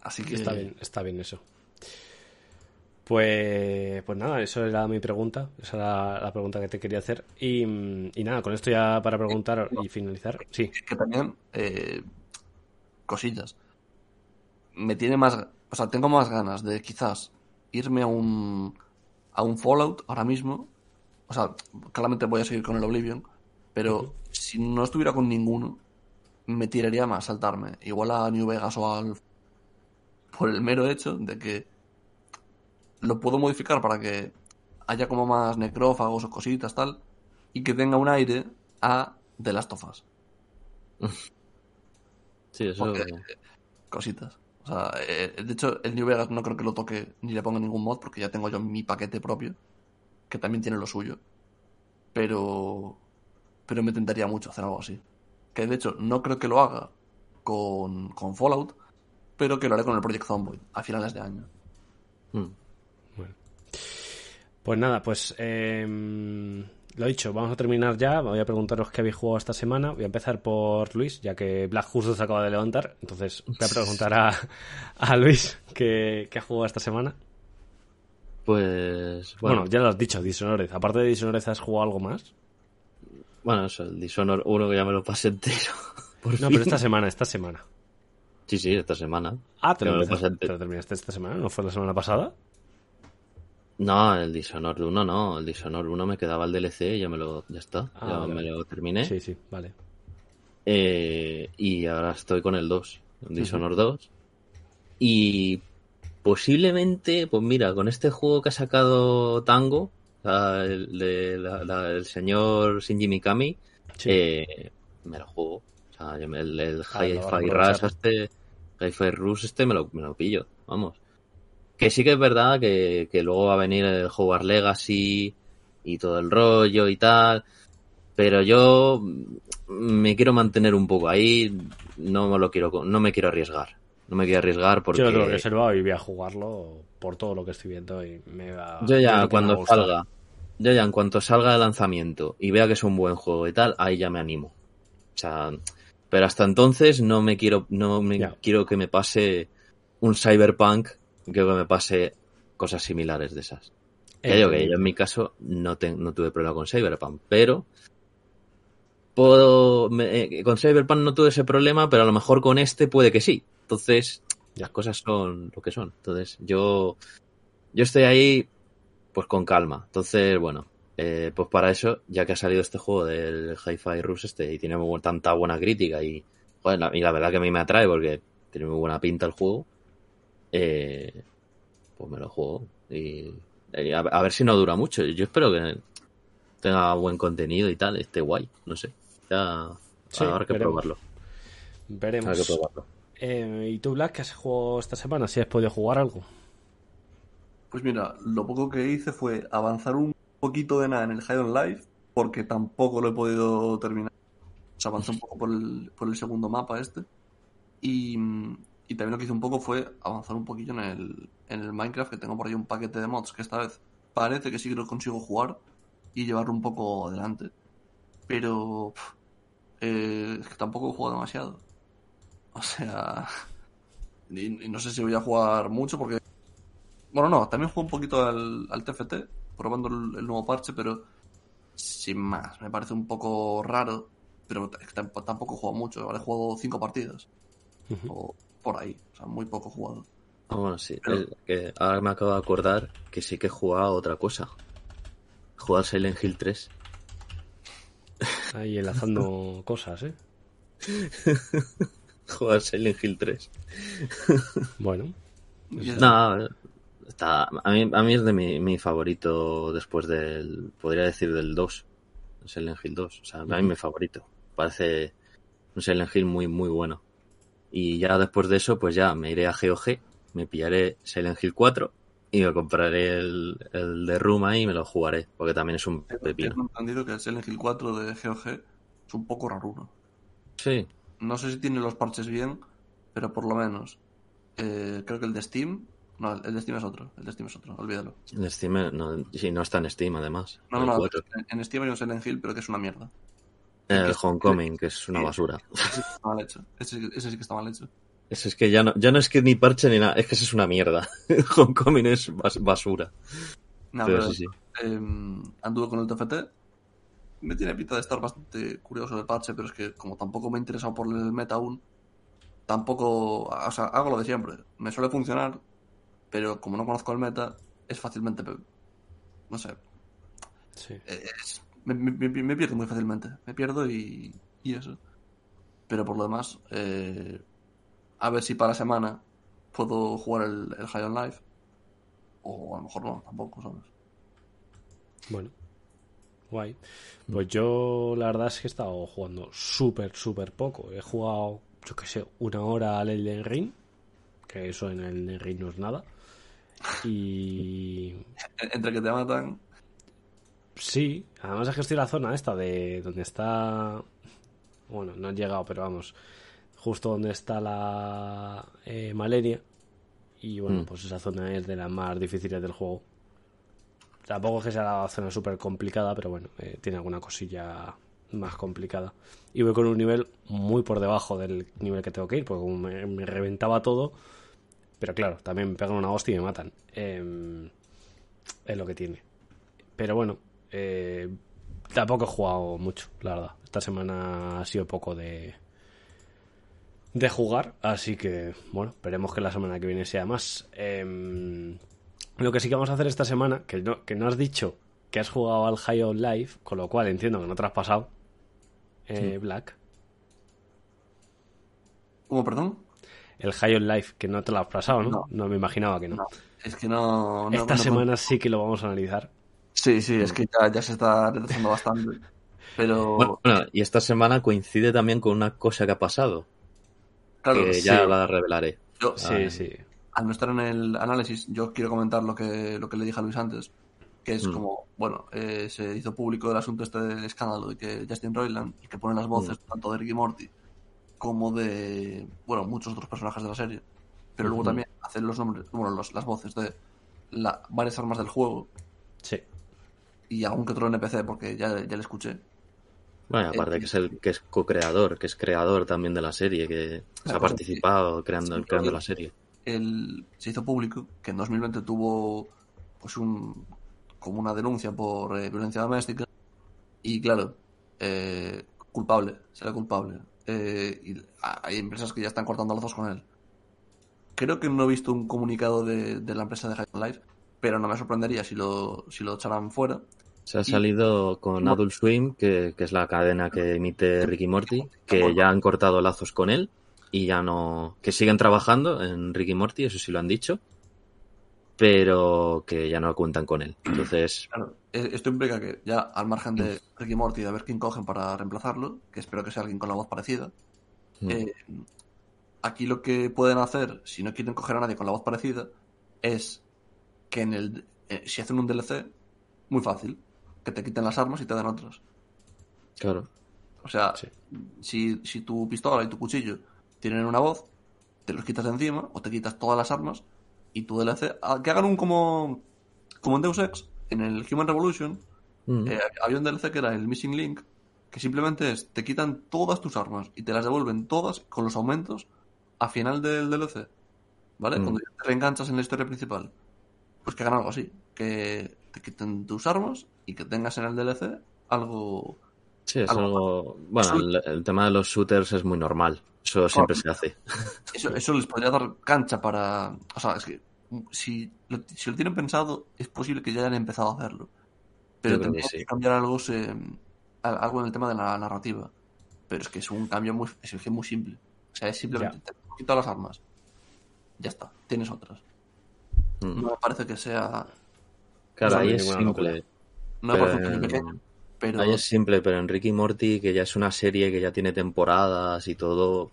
Así que Está bien, está bien eso. Pues, pues nada, eso era mi pregunta. Esa era la pregunta que te quería hacer. Y, y nada, con esto ya para preguntar y finalizar. Sí, que también eh, cosillas. Me tiene más, o sea, tengo más ganas de quizás irme a un a un Fallout ahora mismo. O sea, claramente voy a seguir con el Oblivion, pero si no estuviera con ninguno, me tiraría más saltarme, igual a New Vegas o al por el mero hecho de que lo puedo modificar para que haya como más necrófagos o cositas tal y que tenga un aire a The Last of Us. *laughs* Sí, eso. Porque- cositas. O sea, eh, de hecho, el New Vegas no creo que lo toque ni le ponga ningún mod porque ya tengo yo mi paquete propio, que también tiene lo suyo. Pero. Pero me tentaría mucho hacer algo así. Que de hecho, no creo que lo haga con, con Fallout, pero que lo haré con el Project Zomboid a finales de año. Mm. Pues nada, pues eh, lo dicho, vamos a terminar ya. Voy a preguntaros qué habéis jugado esta semana. Voy a empezar por Luis, ya que Black justo se acaba de levantar. Entonces voy a preguntar a, a Luis qué, qué ha jugado esta semana. Pues. Bueno, Bueno, ya lo has dicho, Dishonored. Aparte de Dishonored, ¿has jugado algo más? Bueno, eso, el Dishonor 1 que ya me lo pasé entero. *laughs* Por No, fin. pero esta semana, esta semana. Sí, sí, esta semana. Ah, te lo, lo pasé entero. te lo terminaste esta semana, ¿no fue la semana pasada? No, el Dishonored 1 no. El Dishonored 1 me quedaba el DLC y ya me lo. Ya está. Ah, ya vale, me lo terminé. Sí, sí, vale. Eh, y ahora estoy con el 2, el Dishonored 2. Y posiblemente, pues mira, con este juego que ha sacado Tango, de la- la- el señor Shinji Mikami, Sí. eh, me lo juego. O sea, yo me- el, el Ah, a Hi-Fi. Rush este, Hi-Fi Rush este me lo, me lo pillo, vamos. Que sí que es verdad que, que luego va a venir el Hogwarts Legacy y todo el rollo y tal. Pero yo me quiero mantener un poco ahí, no me lo quiero, no me quiero arriesgar. No me quiero arriesgar porque Yo lo reservado y voy a jugarlo por todo lo que estoy viendo y me va. yo ya que me cuando salga, yo ya en cuanto salga de lanzamiento y vea que es un buen juego y tal, ahí ya me animo. O sea, pero hasta entonces no me quiero, no me Ya. quiero que me pase un cyberpunk, quiero que me pase cosas similares de esas. Ya Eh, digo que yo en mi caso no, te- no tuve problema con Cyberpunk, pero puedo me- eh, con Cyberpunk no tuve ese problema, pero a lo mejor con este puede que sí. Entonces, las cosas son lo que son. Entonces, yo yo estoy ahí pues con calma. Entonces, bueno, eh, pues para eso, ya que ha salido este juego del Hi-Fi Rush este y tiene muy tanta buena crítica y, joder, la- y la verdad que a mí me atrae porque tiene muy buena pinta el juego, eh, pues me lo juego y, y a, a ver si no dura mucho. Yo espero que tenga buen contenido y tal, esté guay, no sé. Ya Sí, habrá que veremos. probarlo. Veremos. Habrá que probarlo. Eh, ¿Y tú, Black, qué has jugado esta semana? ¿Si has podido jugar algo? Pues mira, lo poco que hice fue avanzar un poquito de nada en el High on Life, porque tampoco lo he podido terminar. O sea, avancé un poco por el, por el segundo mapa este. Y, también lo que hice un poco fue avanzar un poquillo en el, Minecraft, que tengo por ahí un paquete de mods que esta vez parece que sí que lo consigo jugar y llevarlo un poco adelante. Pero eh, es que tampoco he jugado demasiado. O sea, y, y no sé si voy a jugar mucho porque bueno, no, también juego un poquito al, al TFT, probando el, el nuevo parche, pero sin más. Me parece un poco raro, pero es que tamp- tampoco juego mucho. Ahora he jugado cinco partidas, o por ahí, o sea, muy poco jugado. Ah, bueno, sí. Pero- el- que ahora me acabo de acordar que sí que he jugado a otra cosa. jugar Silent Hill 3. Ahí enlazando cosas, ¿eh? *laughs* Jugar Silent Hill 3. Bueno, No, está, a, mí, a mí es de mi, mi favorito después del, podría decir del 2, Silent Hill 2. O sea, a mí mi favorito. Parece un Silent Hill muy, muy bueno. Y ya después de eso, pues ya me iré a GOG, me pillaré Silent Hill 4 y me compraré el, el de Room ahí y me lo jugaré, porque también es un pepino. Tengo entendido que el Silent Hill 4 de GOG es un poco raro. Sí, No sé si tiene los parches bien, pero por lo menos eh, creo que el de Steam. No, el de Steam es otro. El de Steam es otro, olvídalo. en Steam, no, sí, no está en Steam además. No, el no, no. 4. En, Steam hay un Silent Hill, pero que es una mierda. El que- Homecoming, que es una Sí. basura. Ese sí que está mal hecho. Ese, sí- ese sí que está mal hecho. Eso es que ya no, ya no es que ni parche ni nada, es que eso es una mierda. *laughs* Homecoming es bas- basura. No, Pero pero, sí, sí. eh, anduve con el TFT. Me tiene pinta de estar bastante curioso el parche, pero es que como tampoco me he interesado por el meta aún, tampoco, o sea, hago lo de siempre. Me suele funcionar, pero como no conozco el meta, es fácilmente, no sé, sí. es- me, me- me- me pierdo muy fácilmente. Me pierdo y, y eso. Pero por lo demás, eh, a ver si para semana puedo jugar el, el High on Life. O a lo mejor no, tampoco, ¿sabes? Bueno, guay. Pues yo la verdad es que he estado jugando súper, súper poco. He jugado, yo qué sé, una hora al Elden Ring, que eso en el Elden Ring no es nada. Y En- *laughs* Entre que te matan, sí, además es que estoy en la zona esta de donde está... Bueno, no he llegado, pero vamos, justo donde está la eh, Malenia. Y bueno, Mm. pues esa zona es de las más difíciles del juego. Tampoco es que sea la zona súper complicada, pero bueno, eh, tiene alguna cosilla más complicada. Y voy con un nivel muy por debajo del nivel que tengo que ir, porque como me, reventaba todo. Pero claro, también me pegan una hostia y me matan. Em, es lo que tiene. Pero bueno, eh, tampoco he jugado mucho, la verdad. Esta semana ha sido poco de, de jugar, así que bueno, esperemos que la semana que viene sea más. Em, lo que sí que vamos a hacer esta semana, que no, que no has dicho que has jugado al High on Life, con lo cual entiendo que no te has pasado, eh, Black. ¿cómo, perdón? El High on Life, que no te lo has pasado, ¿no? No. No, me imaginaba que no. No, es que no. no- esta no- semana sí que lo vamos a analizar. Sí, sí, es que ya, ya se está retrasando *laughs* bastante. Pero, Bueno, bueno, y esta semana coincide también con una cosa que ha pasado, claro, que sí, ya la revelaré. yo, Sí, Ah, sí. Al no estar en el análisis, yo quiero comentar lo que, lo que le dije a Luis antes, que es Mm. como, bueno, eh, se hizo público el asunto este del escándalo de que Justin Roiland, el que pone las voces tanto de Rick y Morty como de, bueno, muchos otros personajes de la serie, pero luego Ujú. también hacer los nombres, bueno, los- las voces de la- varias armas del juego Sí. y algún que otro NPC, porque ya, ya le escuché. Bueno, aparte que es el que es co-creador, que es creador también de la serie, que se ha participado creando, sí, creando la serie. El, se hizo público que en 2020 tuvo pues un como una denuncia por eh, violencia doméstica y claro eh, culpable será culpable. Eh, y hay empresas que ya están cortando lazos con él. Creo que no he visto un comunicado de, de la empresa de High Life pero no me sorprendería si lo si lo echaran fuera. Se ha Y- salido con. Adult Swim, que, que es la cadena que emite Ricky Morty, que ya han cortado lazos con él y ya no. que siguen trabajando en Ricky Morty, eso sí lo han dicho, pero que ya no cuentan con él. Entonces, Claro, eh, esto implica que ya al margen de Ricky Morty de ver quién cogen para reemplazarlo, que espero que sea alguien con la voz parecida, mm, eh, aquí lo que pueden hacer, si no quieren coger a nadie con la voz parecida, es que en el eh, si hacen un DLC, muy fácil, que te quiten las armas y te den otras. claro. O sea, Sí. si, si tu pistola y tu cuchillo tienen una voz, te los quitas de encima o te quitas todas las armas y tu DLC, ah, que hagan un como, como en Deus Ex, en el Human Revolution, Mm, eh, había un DLC que era el Missing Link, que simplemente es, te quitan todas tus armas y te las devuelven todas con los aumentos a final del DLC. ¿Vale? Mm. Cuando ya te reenganchas en la historia principal. Pues que hagan algo así. Que te quiten tus armas y que tengas en el DLC algo... Sí, es algo- algo. Bueno, el, el tema de los shooters es muy normal. Eso siempre se hace. Eso, eso les podría dar cancha para... O sea, es que si lo, si lo tienen pensado, es posible que ya hayan empezado a hacerlo. Pero que tendría sí. que cambiar algo, se- al- algo en el tema de la narrativa. Pero es que es un cambio muy, es que muy simple. O sea, es simplemente te quitas las armas. Ya está, tienes otras. Mm. No me parece que sea. Claro, ahí es simple. No me parece un Pero- cambio pequeño. Pero Ahí es simple, pero en Ricky Morty, que ya es una serie que ya tiene temporadas y todo,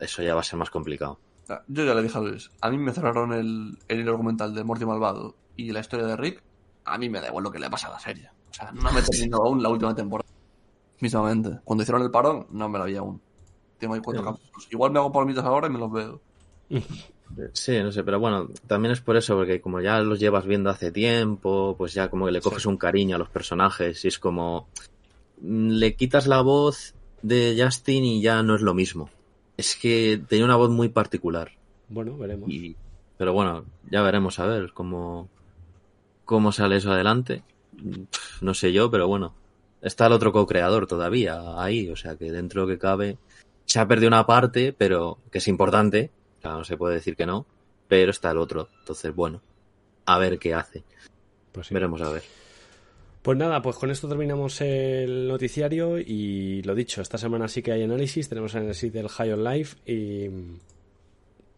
eso ya va a ser más complicado. Ah, Yo ya le dije a Luis, a mí me cerraron el, el hilo argumental de Morty Malvado y la historia de Rick, a mí me da igual lo que le pasa a la serie. O sea, no me he terminado aún la última temporada. Mismamente. Cuando hicieron el parón, no me la vi aún. Tengo ahí cuatro Sí. capítulos. Igual me hago palomitas ahora y me los veo. *laughs* Sí, no sé, pero bueno, también es por eso, porque como ya los llevas viendo hace tiempo, pues ya como que le coges un cariño a los personajes y es como... mm, Le quitas la voz de Justin y ya no es lo mismo. Es que tenía una voz muy particular. Bueno, veremos. Y, pero bueno, ya veremos a ver cómo, cómo sale eso adelante. No sé yo, pero bueno. Está el otro co-creador todavía ahí, o sea que dentro de lo que cabe se ha perdido una parte, pero que es importante. Claro, no se puede decir que no, pero está el otro. Entonces, bueno, a ver qué hace. Pues sí. Veremos a ver. Pues nada, pues con esto terminamos el noticiario y lo dicho, esta semana sí que hay análisis, tenemos análisis del High on Life y,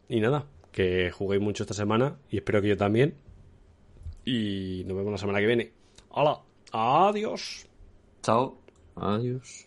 y nada, que juguéis mucho esta semana y espero que yo también. Y nos vemos la semana que viene. ¡Hala! ¡Adiós! Chao. Adiós.